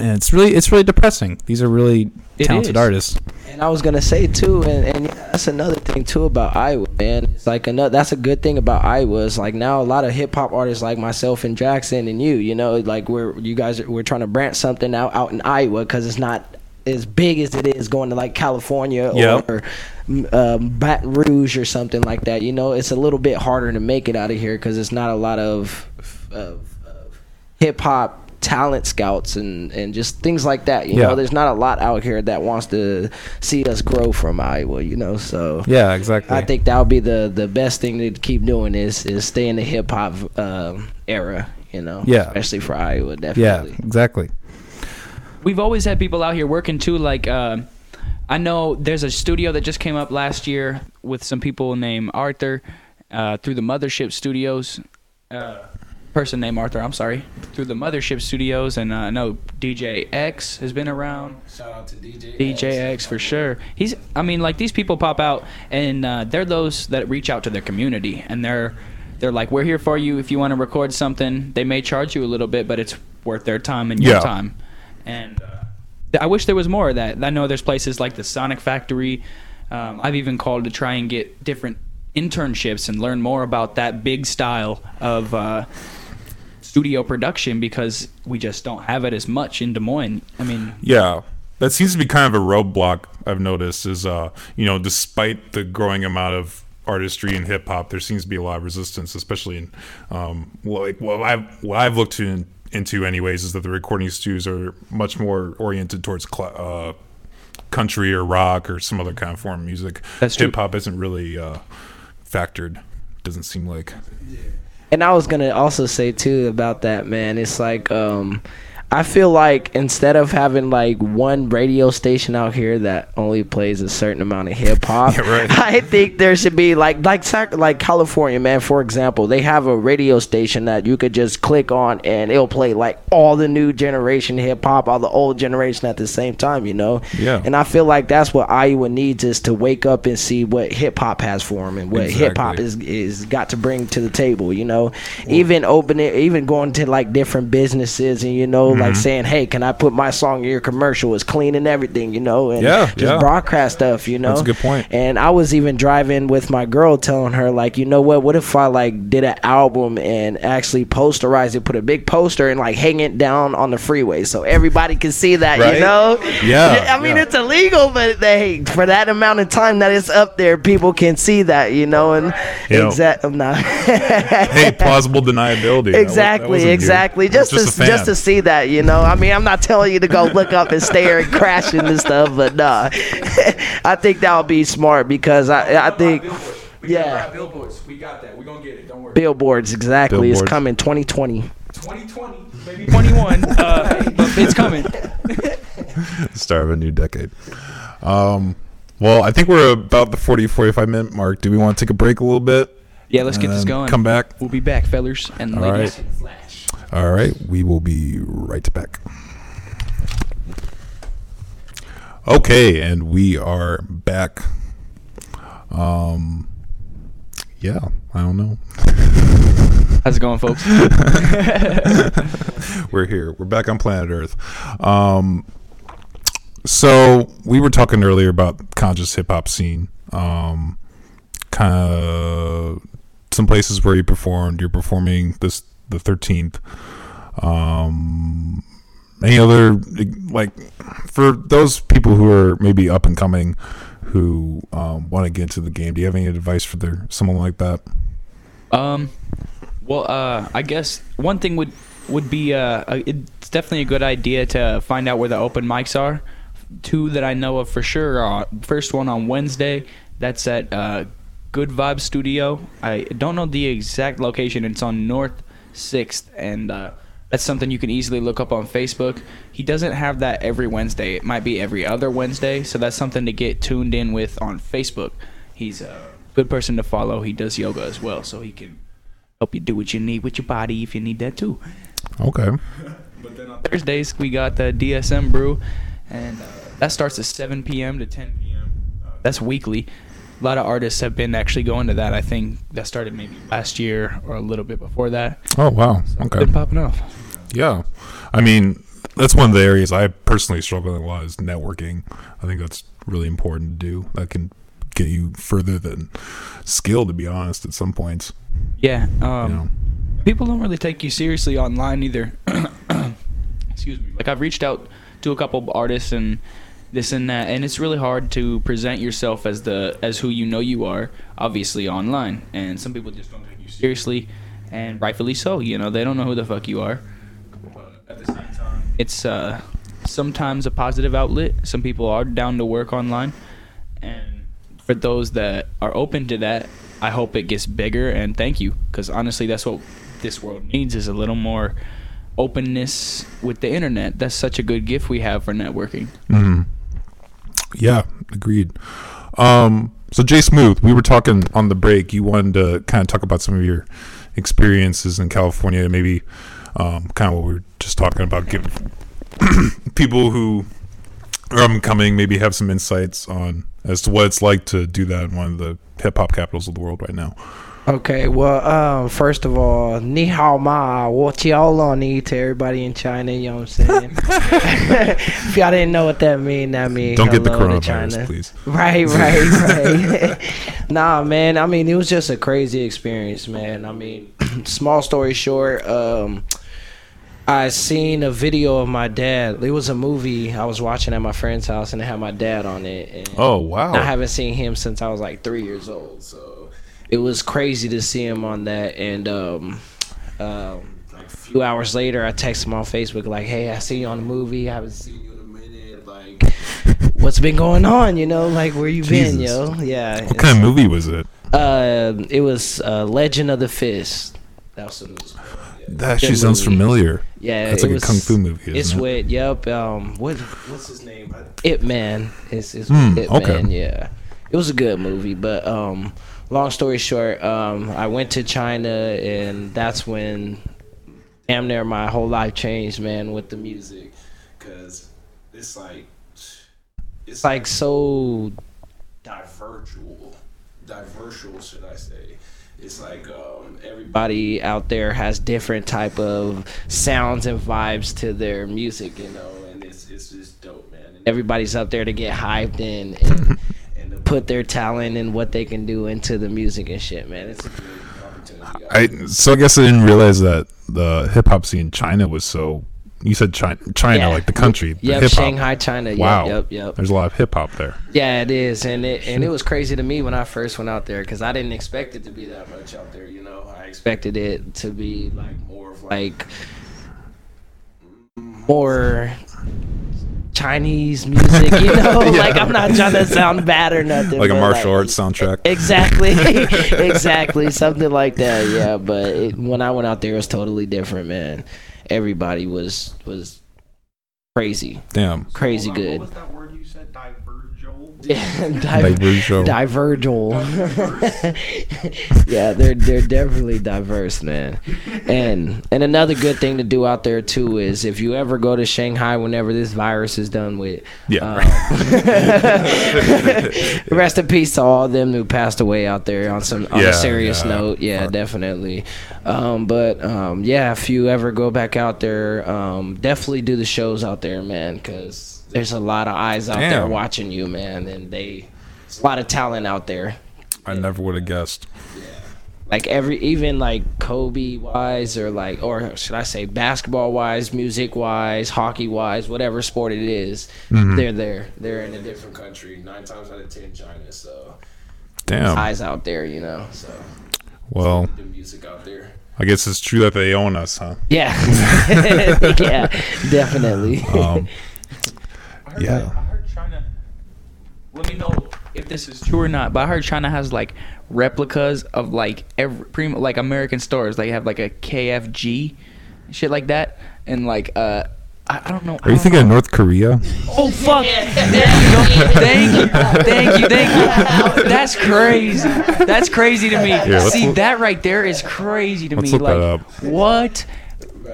Speaker 9: and it's really it's really depressing. These are really
Speaker 3: It
Speaker 9: talented
Speaker 3: is.
Speaker 9: artists.
Speaker 2: And I was gonna say too, and, and yeah, that's another thing too about Iowa, man. It's like another. That's a good thing about Iowa. Is like now a lot of hip hop artists like myself and Jackson and you, you know, like we're you guys are, we're trying to branch something out out in Iowa because it's not as big as it is going to like California
Speaker 9: Yep.
Speaker 2: or um, Baton Rouge or something like that. You know, it's a little bit harder to make it out of here because it's not a lot of of, of hip hop talent scouts and and just things like that. You
Speaker 9: Yeah.
Speaker 2: know, there's not a lot out here that wants to see us grow from Iowa. You know, so
Speaker 9: Yeah, exactly.
Speaker 2: I think that would be the the best thing to keep doing is is stay in the hip hop um, era. You know,
Speaker 9: Yeah.
Speaker 2: especially for Iowa, definitely.
Speaker 9: yeah, exactly.
Speaker 3: We've always had people out here working too. Like, uh, I know there's a studio that just came up last year with some people named Arthur uh, through the Mothership Studios. Uh, person named Arthur, I'm sorry, through the Mothership Studios, and uh, I know DJ X has been around.
Speaker 10: Shout out to DJ.
Speaker 3: DJ X for sure. He's, I mean, like these people pop out, and uh, they're those that reach out to their community, and they're, they're like, we're here for you. If you want to record something, they may charge you a little bit, but it's worth their time and your
Speaker 9: Yeah.
Speaker 3: time. And uh, I wish there was more of that. I know there's places like the Sonic Factory. Um, I've even called to try and get different internships and learn more about that big style of uh, studio production because we just don't have it as much in Des Moines. I mean,
Speaker 1: Yeah. That seems to be kind of a roadblock I've noticed is uh, you know, despite the growing amount of artistry in hip hop, there seems to be a lot of resistance, especially in um like what I've what I've looked to into anyways is that the recording studios are much more oriented towards cl- uh country or rock or some other kind of form of music.
Speaker 3: That's true.
Speaker 1: Hip hop isn't really uh factored. Doesn't seem like.
Speaker 2: And I was gonna also say too about that, man. It's like um, I feel like instead of having like one radio station out here that only plays a certain amount of hip hop,
Speaker 1: Yeah, right.
Speaker 2: I think there should be like like like California, man. For example, they have a radio station that you could just click on and it'll play like all the new generation hip hop, all the old generation at the same time. You know.
Speaker 1: Yeah.
Speaker 2: And I feel like that's what Iowa needs is to wake up and see what hip hop has for them and what hip hop is is got to bring to the table. You know, even opening, even going to like different businesses and you know, like
Speaker 1: Mm-hmm.
Speaker 2: saying, "Hey, can I put my song in your commercial?" It's clean and everything. You know, and
Speaker 1: Yeah,
Speaker 2: just
Speaker 1: yeah.
Speaker 2: broadcast stuff. You know,
Speaker 1: That's a good point.
Speaker 2: And I was even driving with my girl, telling her like, you know what? What if I like did an album and actually posterized it, put a big poster and like hang it down on the freeway so everybody can see that.
Speaker 1: Right.
Speaker 2: You know?
Speaker 1: Yeah,
Speaker 2: I mean,
Speaker 1: yeah.
Speaker 2: it's illegal, but they for that amount of time that it's up there, people can see that. You know, and
Speaker 1: Yeah.
Speaker 2: exactly. Nah.
Speaker 1: Hey, plausible deniability. That wa- that
Speaker 2: Exactly,
Speaker 1: wasn't you.
Speaker 2: exactly. Just,
Speaker 1: Just
Speaker 2: to just to see that, you know. I mean, I'm not telling you to go look up and stare and crashing and stuff, but nah. I think that would be smart because I I think yeah,
Speaker 3: billboards. We got that. We're gonna get it. Don't worry.
Speaker 2: billboards exactly. It's coming 2020.
Speaker 3: 2020, maybe 21. Uh, it's coming.
Speaker 1: start of a new decade. Um, well, I think we're about the 40, 45 minute mark. Do we want to take a break a little bit?
Speaker 3: Yeah, let's get this going.
Speaker 1: Come back.
Speaker 3: We'll be back, fellers and
Speaker 1: All
Speaker 3: ladies.
Speaker 1: right. All right. We will be right back. Okay, and we are back. Um, yeah, I don't know.
Speaker 3: How's it going, folks?
Speaker 1: we're here. We're back on planet Earth. Um, so we were talking earlier about conscious hip hop scene. Um, kind of some places where you performed. You're performing this the 13th. Um, any other like for those people who are maybe up and coming who um, want to get into the game? Do you have any advice for their someone like that?
Speaker 3: Um, well, uh, I guess one thing would would be uh, uh, it's definitely a good idea to find out where the open mics are. Two that I know of for sure. Are, first one on Wednesday. That's at uh, Good Vibe Studio. I don't know the exact location. It's on North Sixth, and uh, that's something you can easily look up on Facebook. He doesn't have that every Wednesday. It might be every other Wednesday. So that's something to get tuned in with on Facebook. He's a good person to follow. He does yoga as well, so he can help you do what you need with your body if you need that too.
Speaker 1: Okay.
Speaker 3: But then on Thursdays we got the DSM brew, and uh, that starts at 7 p.m. to 10 p.m. Uh, that's weekly. A lot of artists have been actually going to that. I think that started maybe last year or a little bit before that.
Speaker 1: Oh wow. Okay.
Speaker 3: Been popping off.
Speaker 1: Yeah, I mean that's one of the areas I personally struggle with a lot is networking. I think that's really important to do. That can get you further than skill, to be honest. At some points,
Speaker 3: Yeah. Um,
Speaker 1: you know.
Speaker 3: people don't really take you seriously online either. Excuse me. Like I've reached out to a couple artists and this and that, and it's really hard to present yourself as the as who you know you are, obviously online. And some people just don't take you seriously, and rightfully so. You know, they don't know who the fuck you are. But at the same time, it's uh, sometimes a positive outlet. Some people are down to work online, and for those that are open to that, I hope it gets bigger. And thank you, because honestly, that's what this world needs is a little more openness with the internet. That's such a good gift we have for networking.
Speaker 1: Mhm. Yeah, agreed. Um, so J Smooth, we were talking on the break. You wanted to kind of talk about some of your experiences in California, maybe um, kind of what we were just talking about. Give people who are coming maybe have some insights on as to what it's like to do that in one of the hip hop capitals of the world right now.
Speaker 2: Okay, well, um, first of all, ni hao ma, what y'all on need to everybody in China, you know what I'm saying? if y'all didn't know what that mean, that mean
Speaker 1: Don't get the
Speaker 2: hello to
Speaker 1: coronavirus,
Speaker 2: China.
Speaker 1: please.
Speaker 2: Right, right, right. nah, man, I mean, it was just a crazy experience, man. I mean, small story short, um, I seen a video of my dad. It was a movie I was watching at my friend's house, and it had my dad on it. And
Speaker 1: Oh, wow.
Speaker 2: I haven't seen him since I was like three years old, so it was crazy to see him on that. And um, um, like a few hours later, I texted him on Facebook like, "Hey, I see you on the movie. I haven't seen you in a minute. Like, what's been going on? You know, like where you been, yo? Yeah.
Speaker 1: What kind of movie was it?
Speaker 2: Uh, it was uh, Legend of the Fist. That was what it was.
Speaker 1: That actually sounds
Speaker 2: movie.
Speaker 1: familiar.
Speaker 2: Yeah,
Speaker 1: That's
Speaker 2: it
Speaker 1: like a kung fu movie,
Speaker 2: It's
Speaker 1: isn't it?
Speaker 2: with yep. Um, what what's his name? Ip Man. It's, it's
Speaker 1: Hmm,
Speaker 2: It
Speaker 1: okay.
Speaker 2: Man. Yeah, it was a good movie. But um, long story short, um, I went to China, and that's when damn near my whole life changed, man, with the music, cause it's like it's like so diversual, diversual, should I say? It's like um, everybody out there has different type of sounds and vibes to their music, you know, and it's it's just dope, man. And everybody's up there to get hyped in and, put their talent and what they can do into the music and shit, man. It's a good opportunity.
Speaker 1: I so I guess I didn't realize that the hip hop scene in China was so. You said China, China,
Speaker 2: Yeah.
Speaker 1: like the country. Yeah,
Speaker 2: Shanghai, China. Yep,
Speaker 1: Wow.
Speaker 2: yep, yep.
Speaker 1: There's a lot of hip hop there.
Speaker 2: Yeah, it is, and it and it was crazy to me when I first went out there because I didn't expect it to be that much out there. You know, I expected it to be like more of like more Chinese music. You know, like I'm not trying to sound bad or nothing.
Speaker 1: Like a
Speaker 2: but,
Speaker 1: martial arts soundtrack.
Speaker 2: Exactly, exactly, something like that. Yeah, but it, when I went out there, it was totally different, man. Everybody was was crazy,
Speaker 1: Damn.
Speaker 2: crazy good.
Speaker 3: That word you? Divergent.
Speaker 2: Yeah,
Speaker 1: Divergent.
Speaker 2: Divergent. yeah, they're they're definitely diverse, man. And and another good thing to do out there too is if you ever go to Shanghai whenever this virus is done with.
Speaker 1: Yeah.
Speaker 2: uh, rest in peace to all them who passed away out there on some on
Speaker 1: Yeah,
Speaker 2: a serious
Speaker 1: yeah.
Speaker 2: note. Yeah, definitely. Um, but um, yeah, if you ever go back out there, um, definitely do the shows out there, man, because there's a lot of eyes out there watching you, man, and they a lot of talent out there.
Speaker 1: I never would have guessed.
Speaker 2: Like every even like Kobe wise or like or should I say basketball wise, music wise, hockey wise, whatever sport it is,
Speaker 1: Mhm.
Speaker 2: they're there. They're in a different country. Nine times out of ten, China. So
Speaker 1: Damn.
Speaker 2: eyes out there, you know. So
Speaker 1: Well,
Speaker 2: the music out there.
Speaker 1: I guess it's true that they own us, huh?
Speaker 2: Yeah, yeah, definitely.
Speaker 1: Um, yeah.
Speaker 3: I heard China. Let me know if this is true or not. But I heard China has like replicas of like every pretty like American stores. They have like a KFG, shit like that, and like uh, I, I don't know.
Speaker 1: Are you thinking of North Korea?
Speaker 3: Oh fuck! There you. Thank you, thank you, thank you. That's crazy. That's crazy to me.
Speaker 1: let's
Speaker 3: See
Speaker 1: look-
Speaker 3: that right there is crazy to
Speaker 1: Let's
Speaker 3: me.
Speaker 1: look
Speaker 3: like
Speaker 1: that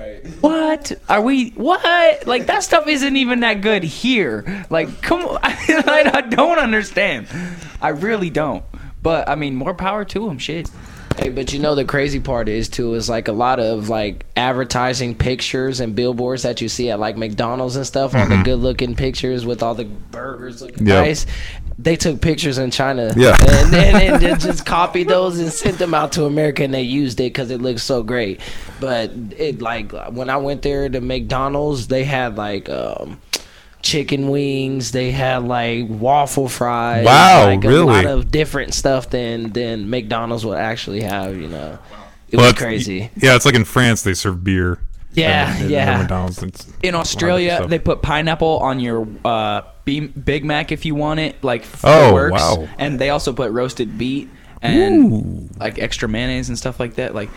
Speaker 1: up.
Speaker 3: what? Are we? What? Like that stuff isn't even that good here. Like, come on, I, I don't understand. I really don't. But I mean, more power to them. Shit.
Speaker 2: Hey, but you know the crazy part is too is like a lot of like advertising pictures and billboards that you see at like McDonald's and stuff. All the good looking pictures with all the burgers looking
Speaker 1: Yep.
Speaker 2: nice. They took pictures in China,
Speaker 1: Yeah.
Speaker 2: and then and just copied those and sent them out to America, and they used it because it looks so great. But it like when I went there to McDonald's, they had like um, chicken wings, they had like waffle fries,
Speaker 1: Wow,
Speaker 2: like a lot of different stuff than than McDonald's would actually have. You know, it
Speaker 1: Well,
Speaker 2: was crazy.
Speaker 1: Yeah, it's like in France they serve beer.
Speaker 2: Yeah,
Speaker 1: And- and
Speaker 2: yeah.
Speaker 1: McDonald's, it's-
Speaker 3: In Australia, they put pineapple on your uh, Big Mac if you want it. Like, f-
Speaker 1: Oh,
Speaker 3: works.
Speaker 1: wow.
Speaker 3: And they also put roasted beet and like extra mayonnaise and stuff like that. Like,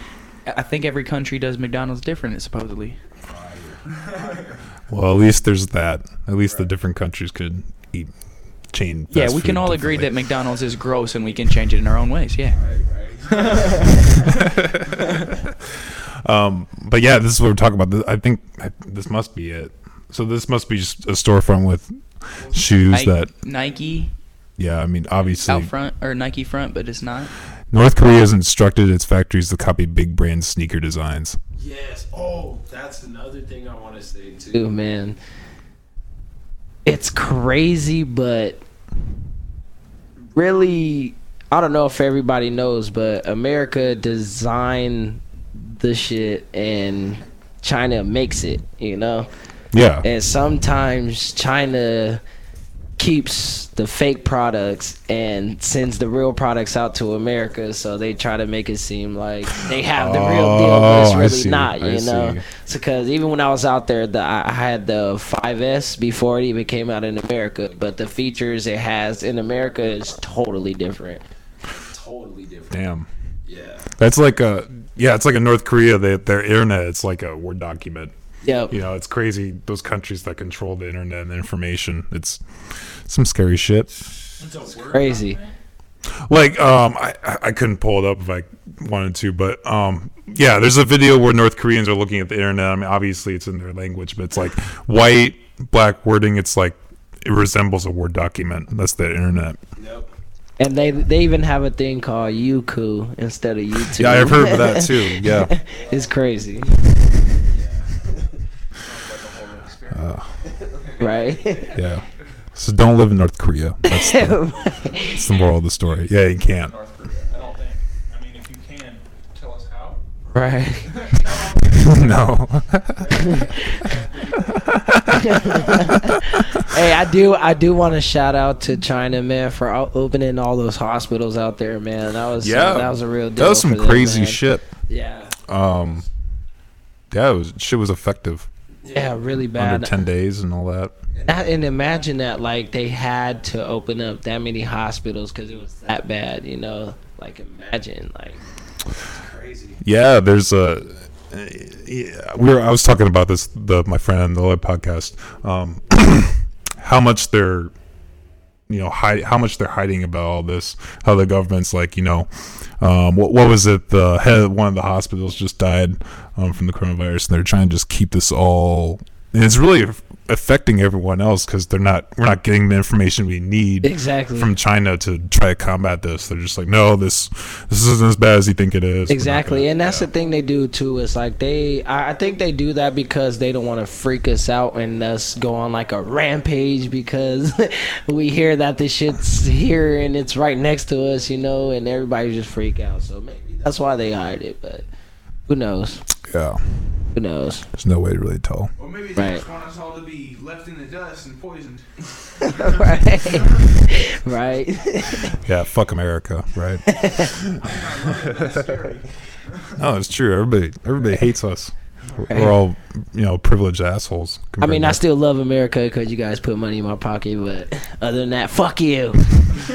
Speaker 3: I I think every country does McDonald's different, supposedly.
Speaker 1: Well, at least there's that. At least the different countries could eat chain.
Speaker 3: yeah, we can all agree that. McDonald's is gross and we can change it in our own ways. Yeah.
Speaker 1: Um, but yeah, this is what we're talking about. I think this must be it. So this must be just a storefront with shoes
Speaker 3: Nike,
Speaker 1: that.
Speaker 3: Nike
Speaker 1: Yeah, I mean, obviously,
Speaker 3: out front or Nike front, but it's not.
Speaker 1: North Korea has instructed its factories to copy big brand sneaker designs.
Speaker 2: Yes. Oh, that's another thing I want to say too, man. It's crazy, but really, I don't know if everybody knows, but America designed the shit and China makes it. You know.
Speaker 1: Yeah.
Speaker 2: And sometimes China keeps the fake products and sends the real products out to America so they try to make it seem like they have the real deal but oh, it's
Speaker 1: Oh,
Speaker 2: really
Speaker 1: see,
Speaker 2: not
Speaker 1: I
Speaker 2: you know
Speaker 1: see.
Speaker 2: it's because even when I was out there the I I had the 5S before it even came out in America but the features it has in America is totally different totally different
Speaker 1: Damn.
Speaker 2: Yeah.
Speaker 1: That's like a yeah, it's like a North Korea. They, their internet, it's like a word document.
Speaker 2: Yep.
Speaker 1: You know, it's crazy. Those countries that control the internet and information. It's some scary shit.
Speaker 2: It's Crazy.
Speaker 1: Like, um, I I I couldn't pull it up if I wanted to, but um, yeah, there's a video where North Koreans are looking at the internet. I mean, obviously it's in their language, but it's like white, black wording. It's like it resembles a word document. That's the internet. Nope.
Speaker 2: And they they even have a thing called Youku instead of YouTube.
Speaker 1: Yeah, I've heard of that too. Yeah.
Speaker 2: it's crazy.
Speaker 1: Uh,
Speaker 2: right?
Speaker 1: yeah. So don't live in North Korea. That's the, that's the moral of the story. Yeah, you can't.
Speaker 2: Right.
Speaker 1: no.
Speaker 2: hey, I do I do want to shout out to China, man, for opening all those hospitals out there, man. That was
Speaker 1: Yeah,
Speaker 2: that was a real deal.
Speaker 1: That was some
Speaker 2: for them,
Speaker 1: crazy
Speaker 2: man.
Speaker 1: shit.
Speaker 2: Yeah.
Speaker 1: Um. Yeah, it was shit was effective.
Speaker 2: Yeah, really
Speaker 1: Under
Speaker 2: bad.
Speaker 1: ten days and all that.
Speaker 2: That, and imagine that, like they had to open up that many hospitals because it was that bad, you know. Like imagine, like crazy.
Speaker 1: Yeah, there's a. Yeah, we were. I was talking about this. The my friend on the live podcast. Um, how much they're, you know, hide, how much they're hiding about all this. How the government's like, you know, um, what what was it? The head of one of the hospitals just died um, from the coronavirus, and they're trying to just keep this all. And it's really affecting everyone else because they're not. We're not getting the information we need
Speaker 2: Exactly.
Speaker 1: from China to try to combat this. They're just like, no, this this isn't as bad as you think it is.
Speaker 2: Exactly,
Speaker 1: gonna-
Speaker 2: and that's the thing they do too. Is like they, I I think they do that because they don't want to freak us out and us go on like a rampage because we hear that this shit's here and it's right next to us, you know, and everybody just freak out. So maybe that's why they hide it, but who knows?
Speaker 1: Yeah.
Speaker 2: Who knows?
Speaker 1: There's no way to really tell.
Speaker 10: Or maybe they
Speaker 2: Right.
Speaker 10: just want us all to be left in the dust and poisoned.
Speaker 2: right, right.
Speaker 1: Yeah, fuck America, right? no, it's true. Everybody, everybody hates us. We're, we're all, you know, privileged assholes.
Speaker 2: I mean, I still love America because you guys put money in my pocket, but other than that, fuck you,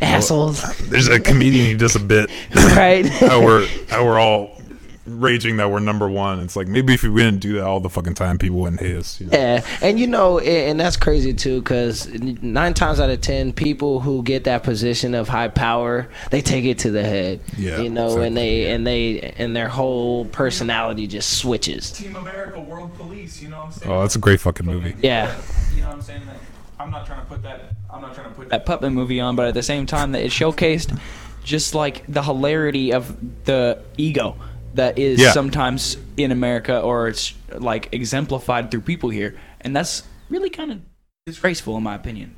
Speaker 2: assholes.
Speaker 1: to- There's a comedian who does a bit.
Speaker 2: Right.
Speaker 1: how we're how we're all raging that we're number one. It's like maybe if we didn't do that all the fucking time, people wouldn't hate us. You know?
Speaker 2: Yeah, and you know, and that's crazy too, because nine times out of ten, people who get that position of high power, they take it to the head.
Speaker 1: Yeah,
Speaker 2: you know, and they and they and their whole personality just switches.
Speaker 10: Team America, World Police. You know what I'm saying?
Speaker 1: Oh, that's a great fucking movie.
Speaker 2: Yeah.
Speaker 10: You know what I'm saying? Like, I'm not trying to put that. I'm not trying to put
Speaker 3: that puppet movie on, but at the same time that it showcased just like the hilarity of the ego that is
Speaker 1: Yeah.
Speaker 3: sometimes in America or it's like exemplified through people here. And that's really kind of disgraceful in my opinion.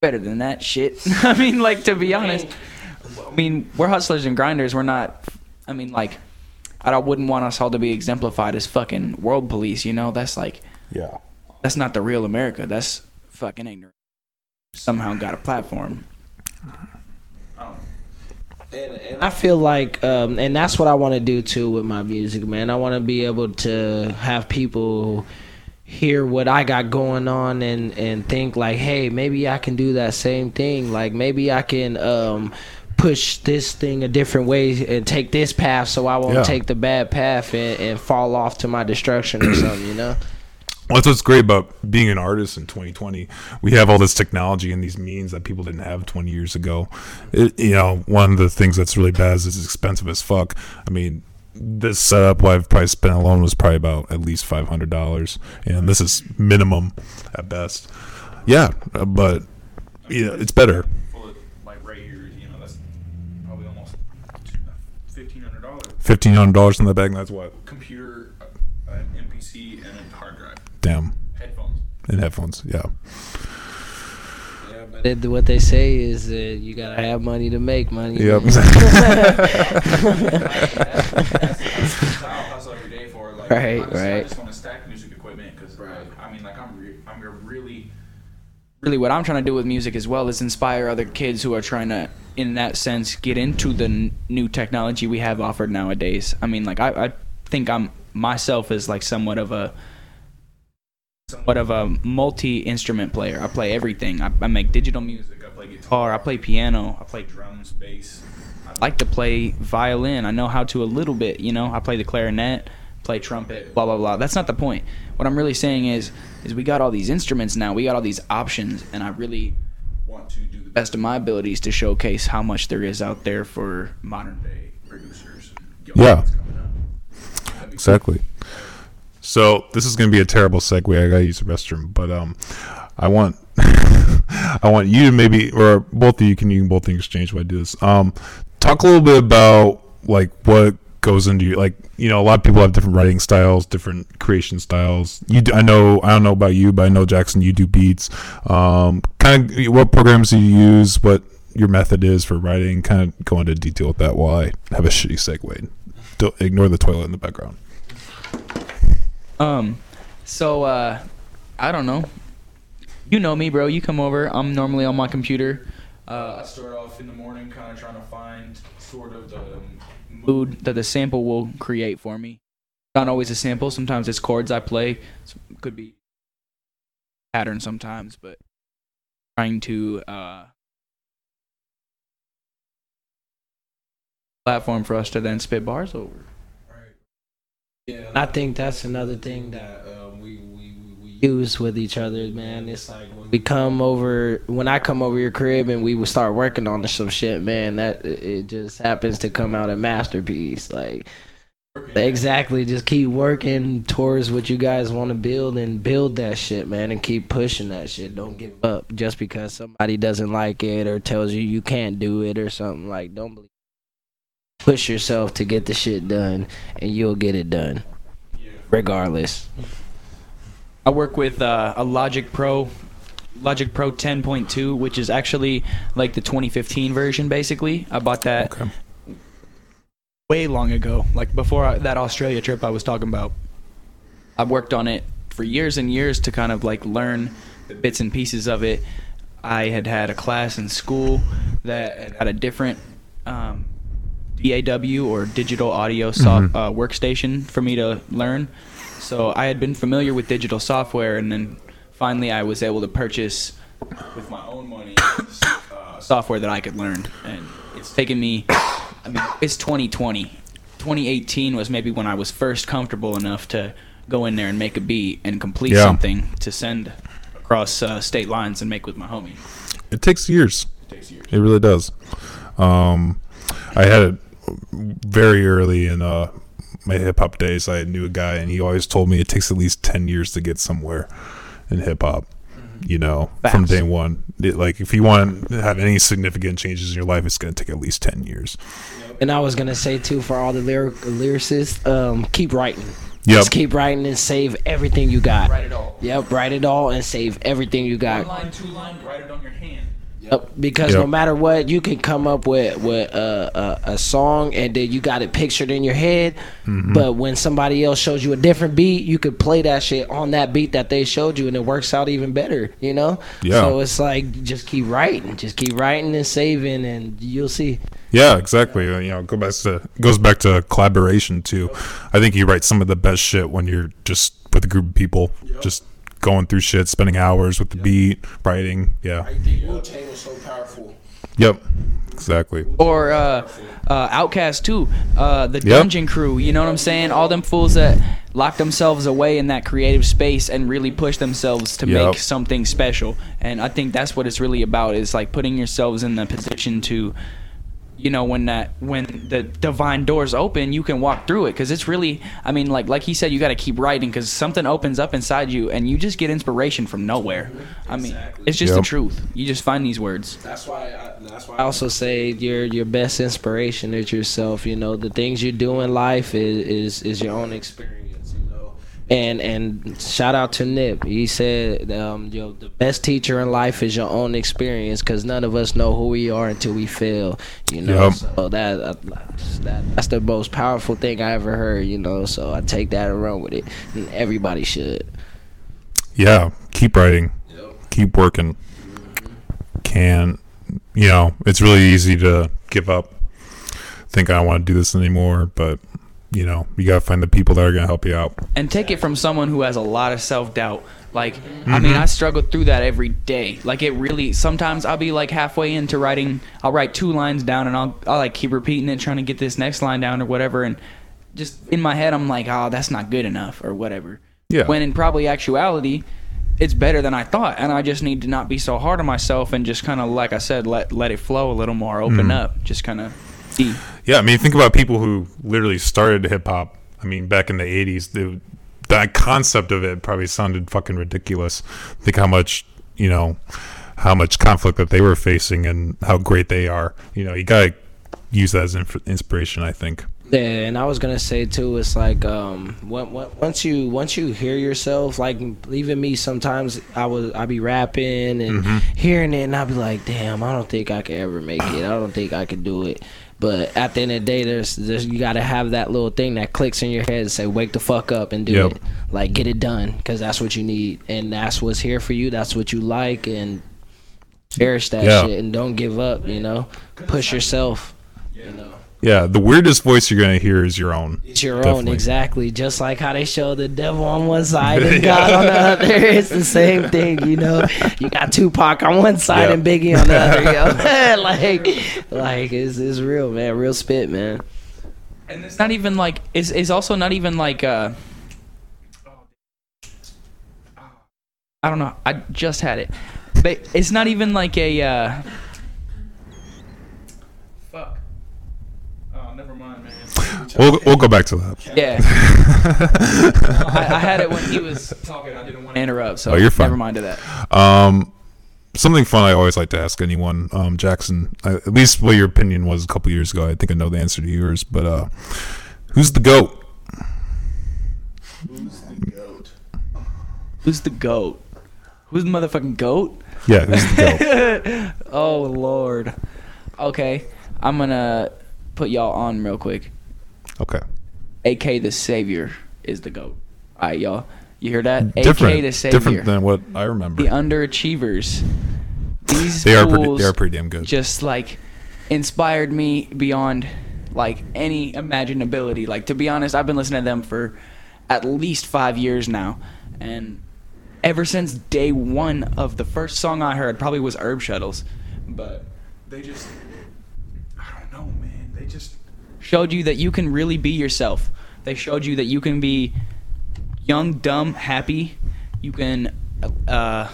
Speaker 3: Better than that shit. I mean, like to be honest, I mean, we're hustlers and grinders. We're not I mean like I don't- wouldn't want us all to be exemplified as fucking world police, you know? That's like
Speaker 1: Yeah.
Speaker 3: that's not the real America. That's fucking ignorant. Somehow got a platform.
Speaker 2: And I feel like, um, and that's what I want to do too with my music, man. I want to be able to have people hear what I got going on and and think like, hey, maybe I can do that same thing. Like maybe I can um, push this thing a different way and take this path, so I won't
Speaker 1: Yeah.
Speaker 2: take the bad path and, and fall off to my destruction or something. You know?
Speaker 1: That's what's great about being an artist in 2020. We have all this technology and these means that people didn't have 20 years ago. It, you know, one of the things that's really bad is it's expensive as fuck. I mean, this setup what I've probably spent alone was probably about at least five hundred dollars, and this is minimum at best. Yeah, uh, but yeah, it's better.
Speaker 10: full of like right here. You know, that's probably almost fifteen hundred dollars.
Speaker 1: Fifteen hundred dollars in the bag. That's what.
Speaker 10: Computer, uh, an MPC, and a hard drive.
Speaker 1: Damn.
Speaker 10: Headphones.
Speaker 1: And headphones. Yeah.
Speaker 2: It, what they say is that you gotta have money to make money.
Speaker 1: Yep.
Speaker 10: I'll hustle every day for like.
Speaker 2: Right,
Speaker 10: I just, I
Speaker 2: right.
Speaker 10: just want to stack music equipment because I mean, like I'm, re- I'm really.
Speaker 3: really what I'm trying to do with music as well is inspire other kids who are trying to, in that sense, get into the n- new technology we have offered nowadays. I mean, like I, I think I'm myself is like somewhat of a somewhat of a multi instrument player. I play everything. I, I make digital music.
Speaker 10: I play
Speaker 3: guitar. I play piano. I play drums, bass. I like to play violin. I know how to a little bit. You know, I play the clarinet, play trumpet, blah blah blah. That's not the point. What I'm really saying is, is we got all these instruments now. We got all these options, and I really want to do the best of my abilities to showcase how much there is out there for modern day producers.
Speaker 1: Yeah. Exactly. So this is going to be a terrible segue. I gotta use the restroom, but um, I want I want you to maybe or both of you can you can both exchange while I do this. Um, talk a little bit about like what goes into your like you know a lot of people have different writing styles, different creation styles. You do, I know I don't know about you, but I know Jackson you do beats. Um, kind of what programs do you use? What your method is for writing? Kind of go into detail with that while I have a shitty segue. Don't ignore the toilet in the background.
Speaker 3: Um, so uh, I don't know. You know me, bro. You come over. I'm normally on my computer. Uh, I start off in the morning, kind of trying to find sort of the mood that the sample will create for me. Not always a sample. Sometimes it's chords I play. Some- Could be pattern sometimes, but trying to uh, platform for us to then spit bars over.
Speaker 2: Yeah, I think that's another thing that uh, we, we we use with each other, man. It's like when we come over, when I come over your crib and we would start working on some shit, man. That it just happens to come out a masterpiece. Like exactly, just keep working towards what you guys want to build and build that shit, man, and keep pushing that shit. Don't give up just because somebody doesn't like it or tells you you can't do it or something. Like don't believe. Push yourself to get the shit done, and you'll get it done, regardless.
Speaker 3: I work with uh, a Logic Pro, Logic Pro 10.2, which is actually like the 2015 version. Basically, I bought that
Speaker 1: Okay.
Speaker 3: way long ago, like before I, that Australia trip I was talking about. I've worked on it for years and years to kind of like learn the bits and pieces of it. I had had a class in school that had a different um, DAW or digital audio so- uh, workstation for me to learn. So I had been familiar with digital software, and then finally I was able to purchase with my own money uh, software that I could learn. And it's taken me, I mean, it's 2020. 2018 was maybe when I was first comfortable enough to go in there and make a beat and complete
Speaker 1: Yeah.
Speaker 3: something to send across uh, state lines and make with my homie.
Speaker 1: It takes years.
Speaker 3: It takes years.
Speaker 1: It really does. Um, I had very early in uh, my hip hop days. I knew a guy, and he always told me it takes at least ten years to get somewhere in hip hop. You know, from day one. It, like, if you want to have any significant changes in your life, it's going to take at least ten years.
Speaker 2: And I was gonna say too for all the lyric lyricists, um, keep writing.
Speaker 1: Yep.
Speaker 2: Just keep writing and save everything you got.
Speaker 3: Write it all.
Speaker 2: Yep, write it all and save everything you got.
Speaker 3: One line, two line, write it on your hand.
Speaker 2: Yep, because
Speaker 1: Yep.
Speaker 2: no matter what, you can come up with with a, a, a song and then you got it pictured in your head.
Speaker 1: Mm-hmm.
Speaker 2: But when somebody else shows you a different beat, you could play that shit on that beat that they showed you, and it works out even better. You know.
Speaker 1: Yeah.
Speaker 2: So it's like just keep writing, just keep writing and saving, and you'll see.
Speaker 1: Yeah, exactly. Uh, You know, go back to goes back to collaboration too. I think you write some of the best shit when you're just with a group of people, just going through shit, spending hours with the beat, writing. Yeah.
Speaker 2: I think Wu Tang was so powerful.
Speaker 1: Yep. Exactly.
Speaker 3: or uh, uh, OutKast too. Uh, the
Speaker 1: Yep.
Speaker 3: Dungeon Crew. You know what I'm saying? All them fools that lock themselves away in that creative space and really push themselves to
Speaker 1: Yep.
Speaker 3: make something special. And I think that's what it's really about. Is like putting yourselves in the position to. You know when that when the divine doors open, you can walk through it because it's really. I mean, like like he said, you got to keep writing because something opens up inside you, and you just get inspiration from nowhere. I mean, it's just the truth. You just find these words.
Speaker 2: That's why. I, that's why I also say your your best inspiration is yourself. You know, the things you do in life is is, is your own experience. And and shout out to Nip. He said, um, yo, the best teacher in life is your own experience because none of us know who we are until we fail. You know,
Speaker 1: Yep.
Speaker 2: so that, uh, that that's the most powerful thing I ever heard. You know, so I take that and run with it, and everybody should.
Speaker 1: Yeah. Keep writing. Keep working. Can you know? It's really easy to give up. Think I don't want to do this anymore, but you know, you gotta find the people that are gonna help you out.
Speaker 3: and take it from someone who has a lot of self doubt. Like, I mean, mm-hmm. I struggle through that every day. Like, it really. Sometimes I'll be like halfway into writing. I'll write two lines down, and I'll I'll like keep repeating it, trying to get this next line down or whatever. And just in my head, I'm like, oh, that's not good enough or whatever.
Speaker 1: Yeah.
Speaker 3: When in probably actuality, it's better than I thought, and I just need to not be so hard on myself and just kind of, like I said, let let it flow a little more, open mm. up, just kind of
Speaker 1: Yeah, I mean, think about people who literally started hip hop. I mean, back in the '80s, the that concept of it probably sounded fucking ridiculous. Think how much you know, how much conflict that they were facing, and how great they are. You know, you gotta use that as inf- inspiration. I think.
Speaker 2: Yeah, and I was gonna say too, it's like um, when, when, once you once you hear yourself, like even me, sometimes I was I be rapping and hearing it, and I'd be like, damn, I don't think I could ever make it. I don't think I could do it. But at the end of the day, there's, there's you gotta have that little thing that clicks in your head and say, wake the fuck up and do
Speaker 1: Yep.
Speaker 2: it. Like get it done, because that's what you need, and that's what's here for you. That's what you like, and cherish that
Speaker 1: Yeah.
Speaker 2: shit, and don't give up. You know, push yourself. You know.
Speaker 1: Yeah, the weirdest voice you're gonna hear is your own.
Speaker 2: It's your own, exactly. Just like how they show the devil on one side and God on the other. It's the same thing, you know. You got Tupac on one side
Speaker 1: Yeah.
Speaker 2: and Biggie on the other, yo. like, like it's, it's real, man. Real spit, man.
Speaker 3: And it's not even like it's, it's also not even like uh I don't know. I just had it. But it's not even like a uh
Speaker 10: Fuck. Oh, never mind, man.
Speaker 1: We'll we'll go back to that.
Speaker 3: yeah. I, I had it when he was talking. I didn't want to interrupt, so
Speaker 1: Oh, you're fine.
Speaker 3: never mind to that.
Speaker 1: Um, something fun I always like to ask anyone, um, Jackson. I, at least what your opinion was a couple years ago. I think I know the answer to yours, but uh, who's the goat?
Speaker 3: Who's the goat? Who's the motherfucking goat?
Speaker 1: Yeah, who's the goat?
Speaker 3: Oh lord. Okay, I'm gonna put y'all on real quick.
Speaker 1: Okay,
Speaker 3: AK the Savior is the goat. All right, y'all. You hear that?
Speaker 1: different,
Speaker 3: AK the Savior.
Speaker 1: different than what I remember.
Speaker 3: the underachievers. These
Speaker 1: they are pretty. They are pretty damn good.
Speaker 3: just like inspired me beyond like any imaginability. Like to be honest, I've been listening to them for at least five years now, and ever since day one of the first song I heard probably was Herb Shuttles, but
Speaker 10: They just. I don't know, man. They just.
Speaker 3: Showed you that you can really be yourself. They showed you that you can be young, dumb, happy. You can uh,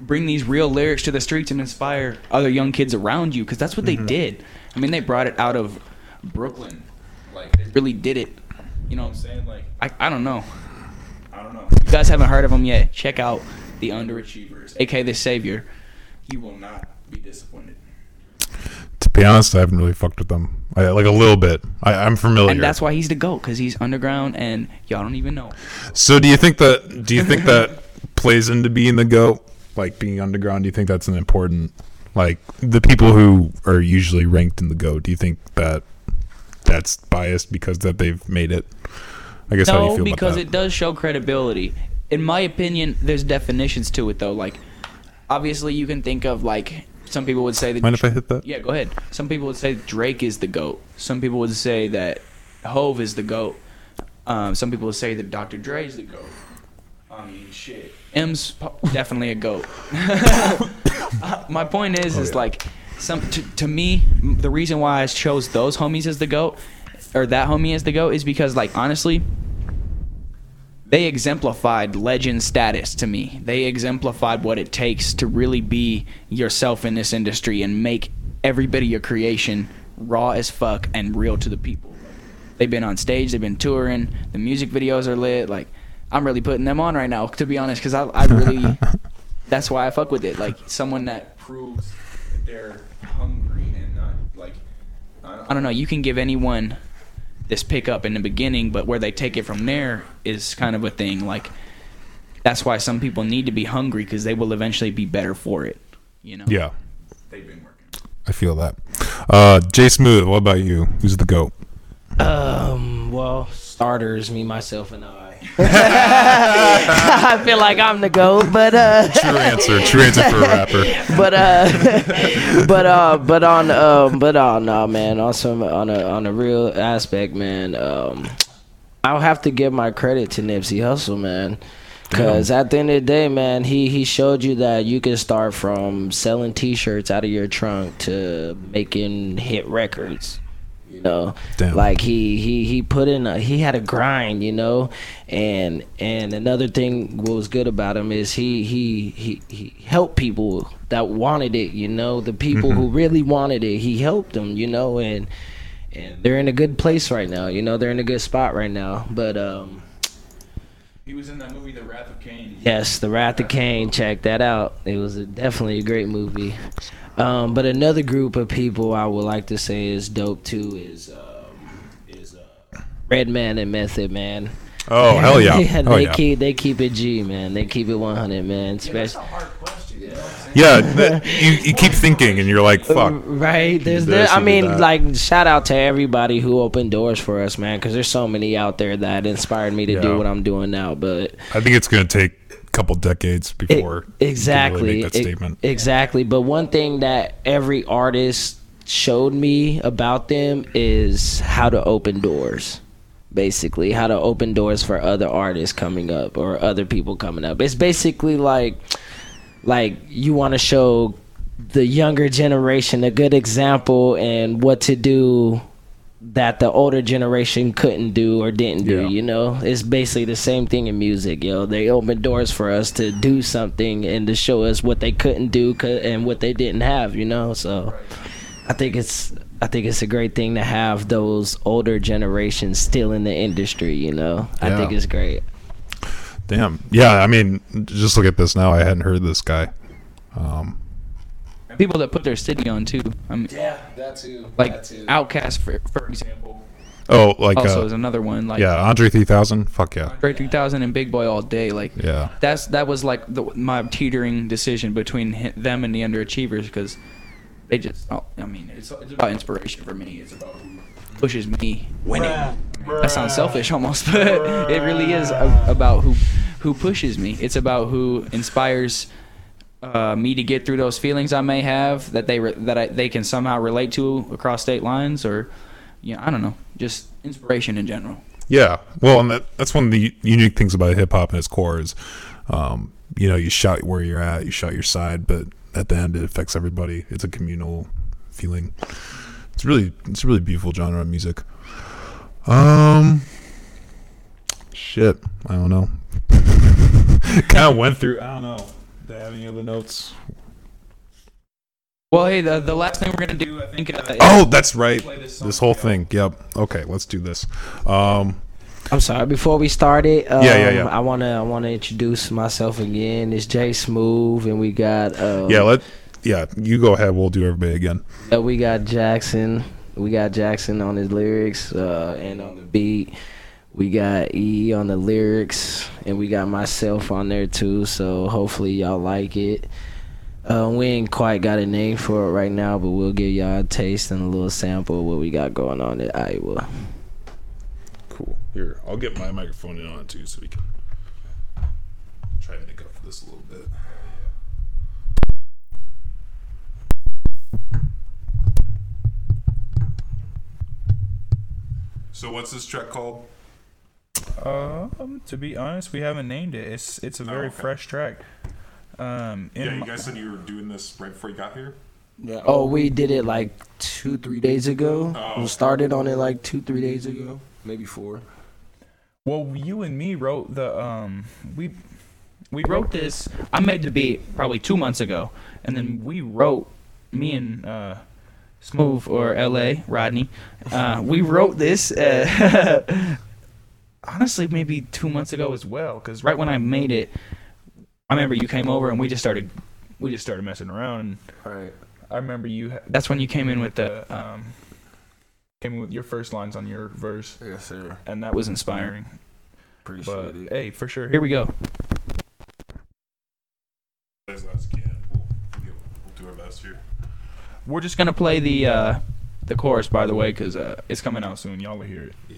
Speaker 3: bring these real lyrics to the streets and inspire other young kids around you because that's what they did. I mean, they brought it out of Brooklyn. Like, they really did it. You know what I'm saying? Like, I, I don't know.
Speaker 10: I don't know.
Speaker 3: If you guys haven't heard of them yet, check out The Underachievers, AK The Savior.
Speaker 10: You will not be disappointed.
Speaker 1: Be honest, I haven't really fucked with them. I, like a little bit. I, I'm familiar.
Speaker 3: And that's why he's the GOAT because he's underground and y'all don't even know.
Speaker 1: So do you think that? Do you think that plays into being the goat? Like being underground? Do you think that's an important? Like the people who are usually ranked in the goat. Do you think that that's biased because that they've made it? I guess how do you
Speaker 3: No,
Speaker 1: feel
Speaker 3: because it does show credibility. In my opinion, there's definitions to it though. Like, obviously, you can think of like some people would say that.
Speaker 1: Mind if I hit that?
Speaker 3: Yeah, go ahead. Some people would say Drake is the goat. Some people would say that Hov is the goat. Um, some people would say that Dr. Dre is the goat. I mean, shit. M's definitely a goat. my point is, is like, some to, to me, the reason why I chose those homies as the goat, or that homie as the goat, is because like honestly, they exemplified legend status to me. They exemplified what it takes to really be yourself in this industry and make every bit of your creation raw as fuck and real to the people. They've been on stage, they've been touring, the music videos are lit. Like, I'm really putting them on right now, to be honest, because I, I really, that's why I fuck with it. Like, someone that
Speaker 10: Proves that they're hungry and not like. I don't,
Speaker 3: I don't know, you can give anyone this pickup in the beginning, but where they take it from there is kind of a thing. Like, that's why some people need to be hungry because they will eventually be better for it. You know?
Speaker 1: Yeah,
Speaker 10: They've been working.
Speaker 1: I feel that. Uh, J Smooth. What about you? Who's the goat?
Speaker 2: Um, well, starters, me, myself, and I. I feel like I'm the goat, but uh,
Speaker 1: True answer. True answer for a rapper.
Speaker 2: but uh, but uh, but on um, but on uh, man, on some on a on a real aspect, man. Um, I'll have to give my credit to Nipsey Hussle, man. Cause at the end of the day, man, he he showed you that you can start from selling T-shirts out of your trunk to making hit records. You know,
Speaker 1: Damn.
Speaker 2: like he he he put in a he had a grind, you know, and and another thing what was good about him is he he he he helped people that wanted it, you know, the people who really wanted it. He helped them, you know, and and they're in a good place right now. You know, they're in a good spot right now. But um,
Speaker 3: He was in that movie, The Wrath of Cain.
Speaker 2: yes, The Wrath of Cain. Check that out. It was a, definitely a great movie. Um, but another group of people I would like to say is dope too is um, is uh, Redman and Method Man.
Speaker 1: Oh hell yeah!
Speaker 2: yeah,
Speaker 1: Oh
Speaker 2: they
Speaker 1: yeah.
Speaker 2: keep they keep it G, man. They keep it 100, man. Especially.
Speaker 1: Yeah, that- you, you keep thinking, and you're like, uh, "Fuck."
Speaker 2: Right. There's
Speaker 1: This,
Speaker 2: there, I mean,
Speaker 1: that.
Speaker 2: like, shout out to everybody who opened doors for us, man, because there's so many out there that inspired me to
Speaker 1: Yeah.
Speaker 2: do what I'm doing now. But
Speaker 1: I think it's gonna take a couple decades
Speaker 2: it-
Speaker 1: before really
Speaker 2: exactly,
Speaker 1: make that
Speaker 2: e-
Speaker 1: statement.
Speaker 2: exactly. But one thing that every artist showed me about them is how to open doors. Basically, how to open doors for other artists coming up or other people coming up. It's basically like, like you want to show the younger generation a good example and what to do that the older generation couldn't do or didn't do
Speaker 1: Yeah.
Speaker 2: you know? It's basically the same thing in music yo. They open doors for us to do something and to show us what they couldn't do and what they didn't have you know? So i think it's i think it's a great thing to have those older generations still in the industry you know? I
Speaker 1: Yeah.
Speaker 2: think it's great
Speaker 1: Damn. Yeah, I mean, just look at this now. I hadn't heard this guy. Um,
Speaker 3: People that put their city on too. I mean,
Speaker 2: yeah that too
Speaker 3: like OutKast, for for example.
Speaker 1: oh, like
Speaker 3: also
Speaker 1: uh,
Speaker 3: is another one. Like
Speaker 1: yeah, Andre 3000. Fuck yeah.
Speaker 3: Andre 3000 and Big Boi all day. Like
Speaker 1: Yeah.
Speaker 3: that's that was like the, my teetering decision between hi- them and the underachievers because they just. Oh, I mean, it's, it's about inspiration for me. It's about who pushes me winning. That sounds selfish almost, but it really is a, about who who pushes me. It's about who inspires uh, me to get through those feelings I may have that they re- that I, they can somehow relate to across state lines or. Yeah, I don't know. Just inspiration in general.
Speaker 1: Yeah. Well, and that, that's one of the unique things about hip hop and its core is, um, you know, you shout where you're at, you shout your side, but at the end it affects everybody. It's a communal feeling. It's really, it's a really beautiful genre of music. Um, shit, I don't know. kind of went through. I don't know. Do I have any other notes?
Speaker 3: Well, hey, the, the last thing we're gonna do, I think. Uh,
Speaker 1: Oh, that's right.
Speaker 3: play this
Speaker 1: This, whole thing. Yep. Okay, let's do this. Um,
Speaker 2: I'm sorry. Before we started, um,
Speaker 1: Yeah, yeah, yeah.
Speaker 2: I wanna I wanna introduce myself again. It's J Smooth, and we got um,
Speaker 1: yeah, let. Yeah, you go ahead. We'll do everybody again.
Speaker 2: uh, we got Jackson. We got Jackson on his lyrics uh, and on the beat. We got E on the lyrics, and we got myself on there too. So hopefully y'all like it. Uh, we ain't quite got a name for it right now, but we'll give y'all a taste and a little sample of what we got going on at Iowa.
Speaker 1: Cool. Here, I'll get my microphone in on it too, so we can try to make up for this a little bit. So, what's this track called?
Speaker 10: Um, to be honest, we haven't named it. It's it's a very
Speaker 1: okay.
Speaker 10: fresh track. Um, in
Speaker 1: Yeah, you
Speaker 10: my-
Speaker 1: guys said you were doing this right before you got here.
Speaker 2: Yeah. Oh, we did it like two, three days ago.
Speaker 1: Oh.
Speaker 2: We started on it like two, three days ago, maybe four.
Speaker 10: well, you and me wrote the um we
Speaker 3: we wrote this. I made the beat probably two months ago, and then we wrote me and uh, Smooth or L.A. Rodney. Uh, we wrote this. Uh, honestly, maybe two months ago as well, because right when I made it, I remember you came over and we just started.
Speaker 10: we just started messing around. And
Speaker 2: Right.
Speaker 10: I remember you ha-
Speaker 3: That's when you came in with the.
Speaker 10: um came in with your first lines on your verse,
Speaker 2: Yes, sir.
Speaker 10: and that was inspiring.
Speaker 2: Appreciate
Speaker 10: But
Speaker 2: it.
Speaker 10: hey, for sure,
Speaker 3: Here we go. We're just gonna play the uh, the chorus, by the way, because uh,
Speaker 10: it's coming out soon. Y'all will hear it.
Speaker 1: Yeah,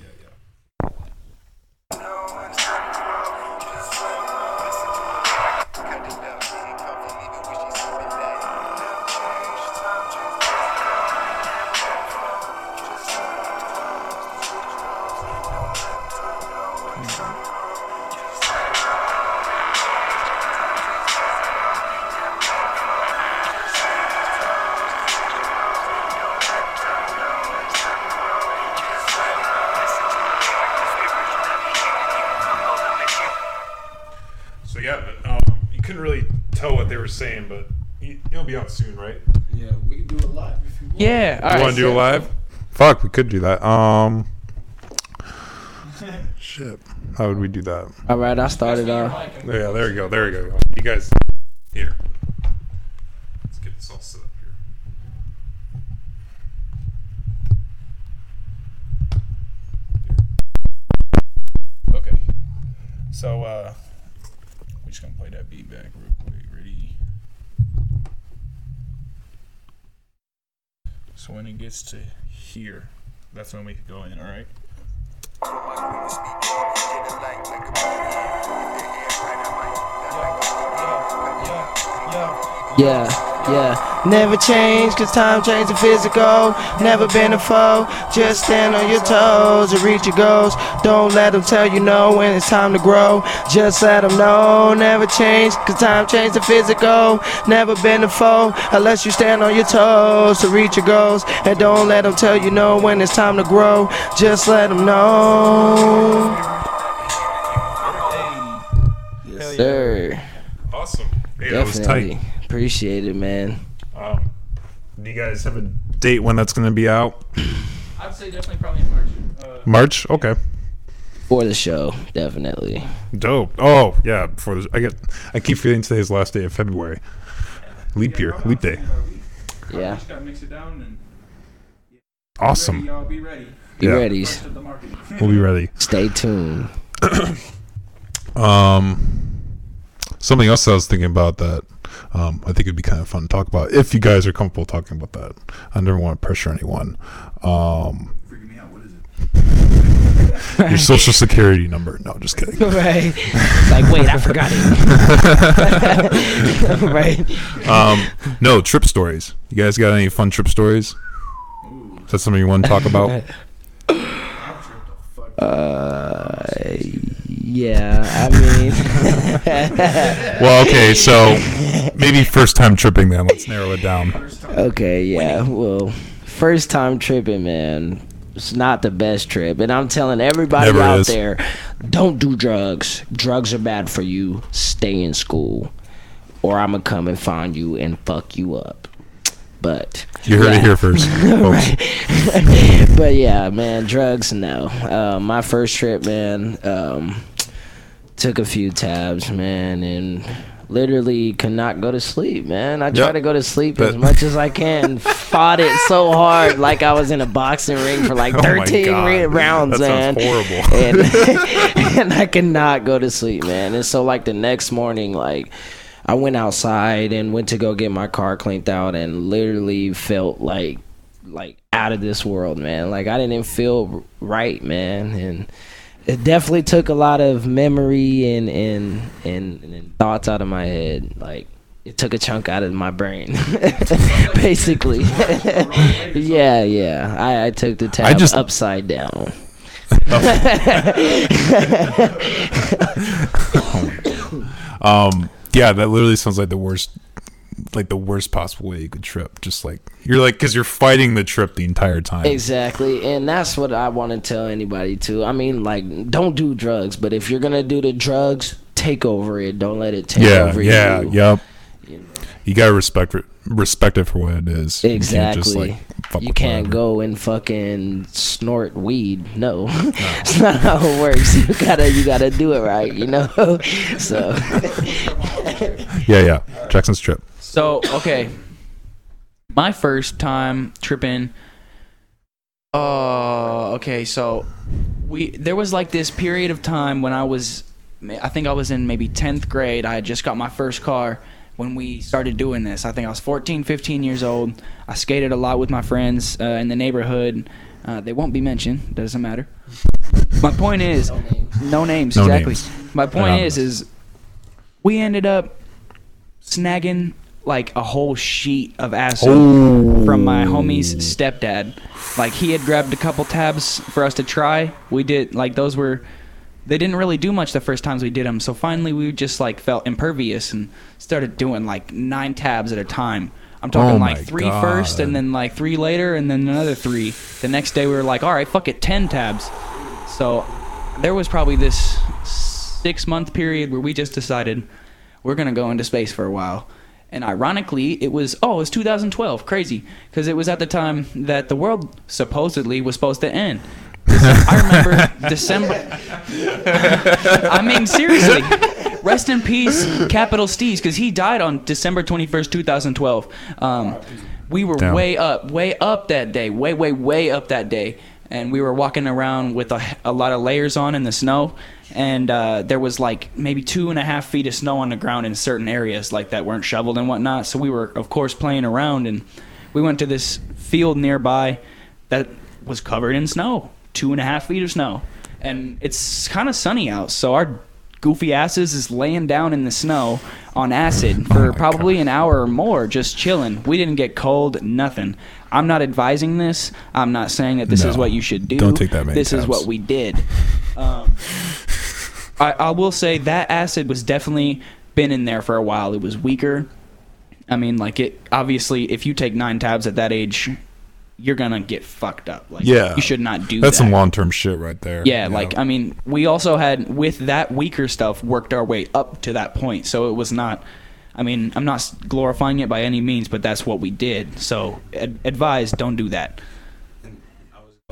Speaker 1: what they were saying, but he- he'll be out soon, right?
Speaker 6: Yeah, we can do it live if you want.
Speaker 3: Yeah. All
Speaker 1: you
Speaker 3: right.
Speaker 1: want to do it live? Fuck, we could do that. Um, shit. How would we do that?
Speaker 2: All right, I started off.
Speaker 1: Yeah, there we go. There we go. You guys, here. Let's get this all set up here.
Speaker 10: Okay. So uh we're just gonna play that beat back real quick. Ready? So when gets to here, that's when we go in, alright?
Speaker 2: Yeah, yeah. Never change, cause time changes the physical. Never been a foe. Just stand on your toes and reach your goals. Don't let them tell you no when it's time to grow. Just let them know. Never change, cause time changes the physical. Never been a foe unless you stand on your toes to reach your goals. And don't let them tell you no when it's time to grow. Just let them know. Yes, sir.
Speaker 1: Awesome. Hey, that was
Speaker 2: Definitely.
Speaker 1: tight.
Speaker 2: Appreciate it, man.
Speaker 1: Um, do you guys have a date when that's going to be out?
Speaker 3: I'd say definitely probably in March. Uh,
Speaker 1: March. Okay.
Speaker 2: For the show, definitely.
Speaker 1: Dope. Oh yeah. Before this, I get. I keep feeling today's last day of February. Leap year. Leap day.
Speaker 2: Yeah.
Speaker 10: Just gotta mix it down and
Speaker 1: Awesome.
Speaker 10: ready, be ready.
Speaker 2: Be
Speaker 1: Yeah.
Speaker 2: ready.
Speaker 10: First of the market.
Speaker 1: We'll be ready.
Speaker 2: Stay tuned.
Speaker 1: Um, something else I was thinking about that um, I think it'd be kind of fun to talk about if you guys are comfortable talking about that. I never want to pressure anyone. Um,
Speaker 10: Freaking me out. What is it?
Speaker 1: your social security number? No, just kidding.
Speaker 2: right. It's like, wait, I forgot it. right.
Speaker 1: Um, no trip stories. You guys got any fun trip stories? Is that something you want to talk about?
Speaker 2: Uh, yeah. I mean.
Speaker 1: well, okay, so maybe first time tripping. Then let's narrow it down.
Speaker 2: Okay, yeah. Well, first time tripping, man. It's not the best trip. And I'm telling everybody
Speaker 1: Never
Speaker 2: out
Speaker 1: is.
Speaker 2: there don't do drugs. Drugs are bad for you. Stay in school. Or I'm going to come and find you and fuck you up. But.
Speaker 1: You heard
Speaker 2: yeah.
Speaker 1: it here first.
Speaker 2: Right. but yeah, man, drugs, no. Uh, my first trip, man, um, took a few tabs, man, and literally could not go to sleep, man. I try
Speaker 1: Yep.
Speaker 2: to go to sleep
Speaker 1: But-
Speaker 2: as much as I can. Fought it so hard, like I was in a boxing ring for like
Speaker 1: Oh
Speaker 2: 13
Speaker 1: God.
Speaker 2: rounds,
Speaker 1: That
Speaker 2: man.
Speaker 1: horrible.
Speaker 2: And, and I cannot go to sleep, man. And so, like, the next morning, like, I went outside and went to go get my car cleaned out and literally felt like like out of this world, man. Like I didn't feel right, man, and it definitely took a lot of memory and and and, and thoughts out of my head. Like it took a chunk out of my brain, basically. yeah, yeah. I, I took the tab
Speaker 1: just-
Speaker 2: upside down.
Speaker 1: Um, yeah, that literally sounds like the worst, like the worst possible way you could trip. Just like you're like, because you're fighting the trip the entire time.
Speaker 2: Exactly, and that's what I want to tell anybody too. I mean, like, don't do drugs, but if you're gonna do the drugs, take over it. Don't let it take
Speaker 1: yeah,
Speaker 2: over
Speaker 1: yeah,
Speaker 2: you.
Speaker 1: yep.
Speaker 2: You
Speaker 1: gotta respect it, respect it for what it is. You can't
Speaker 2: Exactly.
Speaker 1: just, like, fuck
Speaker 2: you can't go and fucking snort weed. No, it's not how it works. You gotta, you gotta do it right. You know. so.
Speaker 1: Yeah, yeah. Jackson's trip.
Speaker 3: So okay, my first time tripping. Oh, okay. So we there was like this period of time when I was, I think I was in maybe tenth grade. I had just got my first car when we started doing this. I think I was 14, 15 years old. I skated a lot with my friends uh, in the neighborhood. Uh, they won't be mentioned. Doesn't matter. My point is, no names.
Speaker 1: No
Speaker 3: exactly.
Speaker 1: names.
Speaker 3: My point
Speaker 1: Anonymous.
Speaker 3: is, is we ended up snagging like a whole sheet of acid from my homie's stepdad. Like he had grabbed a couple tabs for us to try. We did like those were they didn't really do much the first times we did them. So finally we just like felt impervious and started doing like nine tabs at a time. I'm talking
Speaker 1: Oh
Speaker 3: like three first,
Speaker 1: God.
Speaker 3: and then like three later and then another three. The next day we were like, "All right, fuck it, 10 tabs." So there was probably this 6 month period where we just decided we're going to go into space for a while. And ironically, it was oh, it was 2012. Crazy, because it was at the time that the world supposedly was supposed to end. I remember December. I mean, seriously. Rest in peace, Capital Steez, because he died on December 21st, 2012. Um, we were
Speaker 9: Damn.
Speaker 3: way up, way up that day, way, way, way up that day. And we were walking around with a, a lot of layers on in the snow. And uh, there was like maybe two and a half feet of snow on the ground in certain areas like that weren't shoveled and whatnot. So we were, of course, playing around. And we went to this field nearby that was covered in snow, two and a half feet of snow. And it's kind of sunny out. So our goofy asses is laying down in the snow on acid for probably an hour or more, just chilling. We didn't get cold, nothing. I'm not advising this. I'm not saying that this is what you should do.
Speaker 1: Don't take that many
Speaker 3: This is what we did. Um, I, I will say that acid was definitely been in there for a while. It was weaker. I mean, like it. Obviously, if you take nine tabs at that age, you're gonna get fucked up. Like,
Speaker 1: Yeah.
Speaker 3: you should not do that.
Speaker 1: That's
Speaker 3: that.
Speaker 1: some long term shit right there.
Speaker 3: Yeah,
Speaker 1: you
Speaker 3: like
Speaker 1: know?
Speaker 3: I mean, we also had with that weaker stuff worked our way up to that point, so it was not. I mean, I'm not glorifying it by any means, but that's what we did. So, ad- advise don't do that.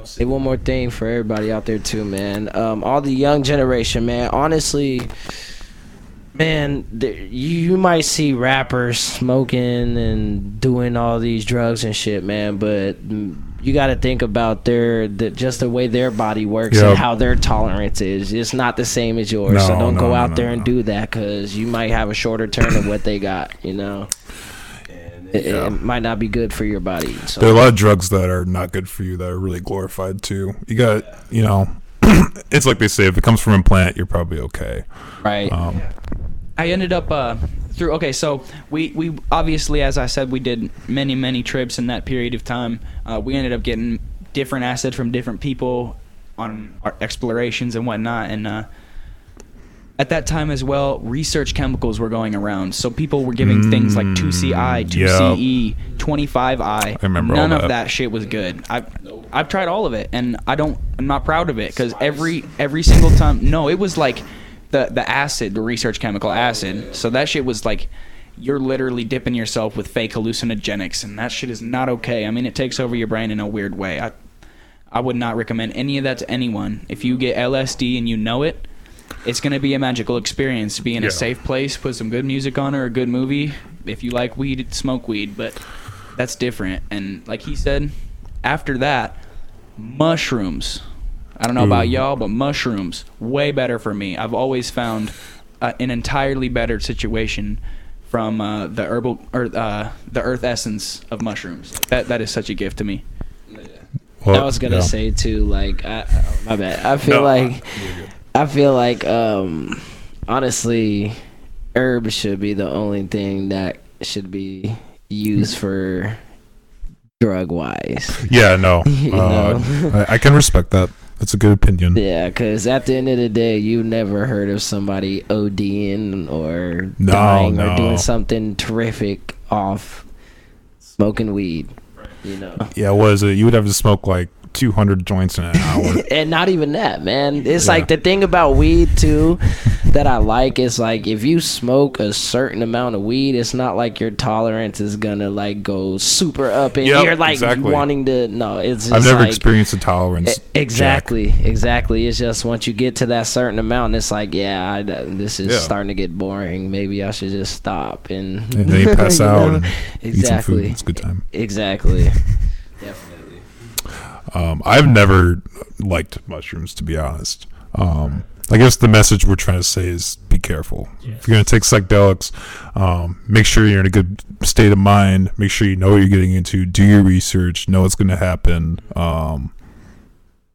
Speaker 2: Say one more thing for everybody out there too, man. Um, all the young generation, man. Honestly, man, you might see rappers smoking and doing all these drugs and shit, man. But you got to think about their the, just the way their body works
Speaker 1: Yep.
Speaker 2: and how their tolerance is. It's not the same as yours. so don't
Speaker 1: no,
Speaker 2: go out
Speaker 1: no,
Speaker 2: there and
Speaker 1: no.
Speaker 2: do that because you might have a shorter term of what they got. You know. It, it might not be good for your body. So.
Speaker 1: There are a lot of drugs that are not good for you that are really glorified too. You got, you know, it's like they say, if it comes from a plant, you're probably okay.
Speaker 2: Right.
Speaker 1: Um,
Speaker 3: I ended up uh, through. Okay, so we we obviously, as I said, we did many many trips in that period of time. Uh, we ended up getting different acid from different people on our explorations and whatnot, and. Uh, at that time as well, research chemicals were going around. So people were giving things like 2CI, 2CE, 25I.
Speaker 1: I remember all
Speaker 3: None of
Speaker 1: that.
Speaker 3: that shit was good. I've I've tried all of it, and I don't. I'm not proud of it because every every single time. No, it was like the the acid, the research chemical acid. So that shit was like. You're literally dipping yourself with fake hallucinogenics, and that shit is not okay. I mean, it takes over your brain in a weird way. I, I would not recommend any of that to anyone. If you get LSD and you know it, it's going to be a magical experience be in
Speaker 1: Yeah.
Speaker 3: a safe place, put some good music on or a good movie. If you like weed, smoke weed, but that's different. And like he said, after that, mushrooms. I don't know about y'all, but mushrooms way better for me. I've always found uh, an entirely better situation from uh, the herbal or uh, the earth essence of mushrooms. That that is such a gift to me.
Speaker 1: well,
Speaker 2: I was gonna
Speaker 1: yeah.
Speaker 2: say too, like, I, oh, my bad. I feel
Speaker 1: No,
Speaker 2: like, I feel like, um, honestly, herbs should be the only thing that should be used for drug wise.
Speaker 1: Yeah, no.
Speaker 2: You
Speaker 1: Uh,
Speaker 2: know?
Speaker 1: I, I can respect that. That's a good opinion.
Speaker 2: Yeah, because at the end of the day, you never heard of somebody ODing or
Speaker 1: No,
Speaker 2: dying or doing something terrific off smoking weed. You know.
Speaker 1: Yeah, what is it? You would have to smoke like 200 joints in an hour.
Speaker 2: and not even that, man. It's
Speaker 1: Yeah.
Speaker 2: like the thing about weed too that I like is like if you smoke a certain amount of weed, it's not like your tolerance is gonna like go super up and
Speaker 1: Yep,
Speaker 2: you're like
Speaker 1: exactly.
Speaker 2: wanting to. No, it's just
Speaker 1: I've never
Speaker 2: like,
Speaker 1: experienced a tolerance.
Speaker 2: Exactly, exactly. It's just once you get to that certain amount, it's like, yeah, I, this is
Speaker 1: Yeah.
Speaker 2: starting to get boring. Maybe I should just stop and,
Speaker 1: And then you pass out
Speaker 2: know?
Speaker 1: and eat some food.
Speaker 2: exactly,
Speaker 1: It's a good time.
Speaker 2: exactly.
Speaker 1: Um, I've never liked mushrooms, to be honest. Um, I guess the message we're trying to say is be careful. If you're going to take psychedelics, um, make sure you're in a good state of mind. Make sure you know what you're getting into. Do your research. Know what's going to happen. Um,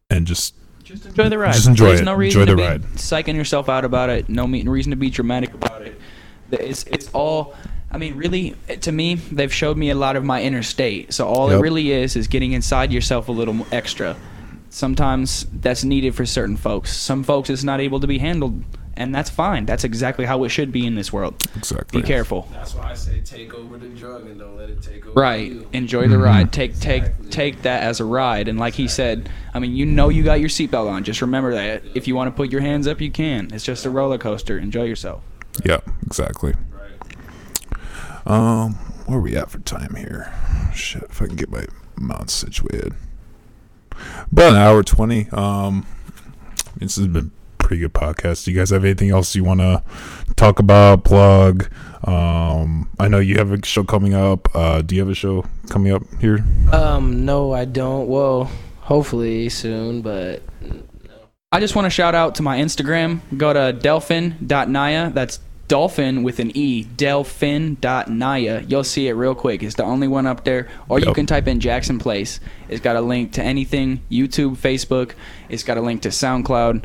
Speaker 1: and just
Speaker 3: Just enjoy the ride.
Speaker 1: Just enjoy
Speaker 3: There's
Speaker 1: it.
Speaker 3: no reason
Speaker 1: Enjoy
Speaker 3: to be
Speaker 1: ride.
Speaker 3: psyching yourself out about it. No reason to be dramatic about it. It's it's all. I mean, really, to me, they've showed me a lot of my inner state. So all it really is is getting inside yourself a little extra. Sometimes that's needed for certain folks. Some folks it's not able to be handled, and that's fine. That's exactly how it should be in this world.
Speaker 1: exactly.
Speaker 3: Be careful.
Speaker 11: That's why I say take over the drug and don't let it take over
Speaker 3: Right.
Speaker 11: you.
Speaker 3: Enjoy the
Speaker 1: Mhm.
Speaker 3: ride. Take take take that as a ride. And like he said, I mean, you know you got your seatbelt on. Just remember that. If you want to put your hands up, you can. It's just a roller coaster. Enjoy yourself.
Speaker 1: Yeah, exactly. Um, where are we at for time here? Shit, if I can get my mouth situated. About an hour twenty. Um, this has been a pretty good podcast. Do you guys have anything else you want to talk about? Plug? Um, I know you have a show coming up. Uh, do you have a show coming up here?
Speaker 2: Um, no, I don't. Well, hopefully soon, but
Speaker 3: I just want to shout out to my Instagram. Go to delphin.naia. That's dolphin with an E. Delphin.naia. You'll see it real quick. It's the only one up there. Or you can type in Jackson Place. It's got a link to anything YouTube, Facebook. It's got a link to SoundCloud.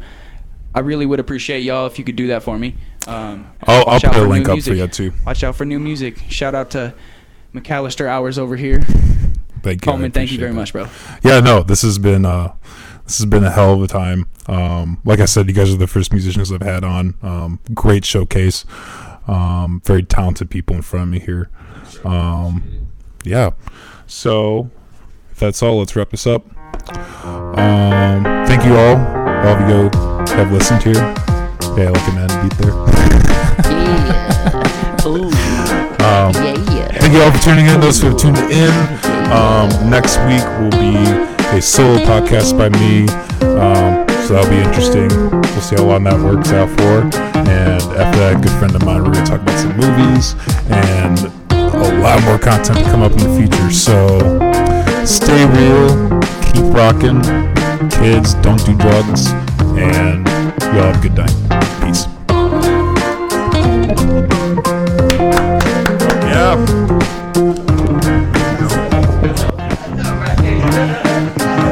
Speaker 3: I really would appreciate y'all if you could do that for me. Um,
Speaker 1: I'll, I'll put a link
Speaker 3: new
Speaker 1: up for you too.
Speaker 3: Watch out for new music. Shout out to McAllister Hours over here.
Speaker 1: Thank you.
Speaker 3: Coleman, thank you very
Speaker 1: that.
Speaker 3: much, bro.
Speaker 1: yeah no this has been uh this has been a hell of a time. Um like i said you guys are the first musicians i've had on. Um great showcase. Um very talented people in front of me here. Um yeah. So if that's all let's wrap this up. Um thank you all. All of you go have listened here. Yeah like a man beat there. Yeah. um, Thank you all for tuning in. Those who have tuned in. Um, next week will be a solo podcast by me. Um, so that'll be interesting. We'll see how long that works out for. And after that, good friend of mine, we're going to talk about some movies and a lot more content to come up in the future. So stay real, keep rocking. Kids, don't do drugs. And y'all have a good night. Peace. Yeah.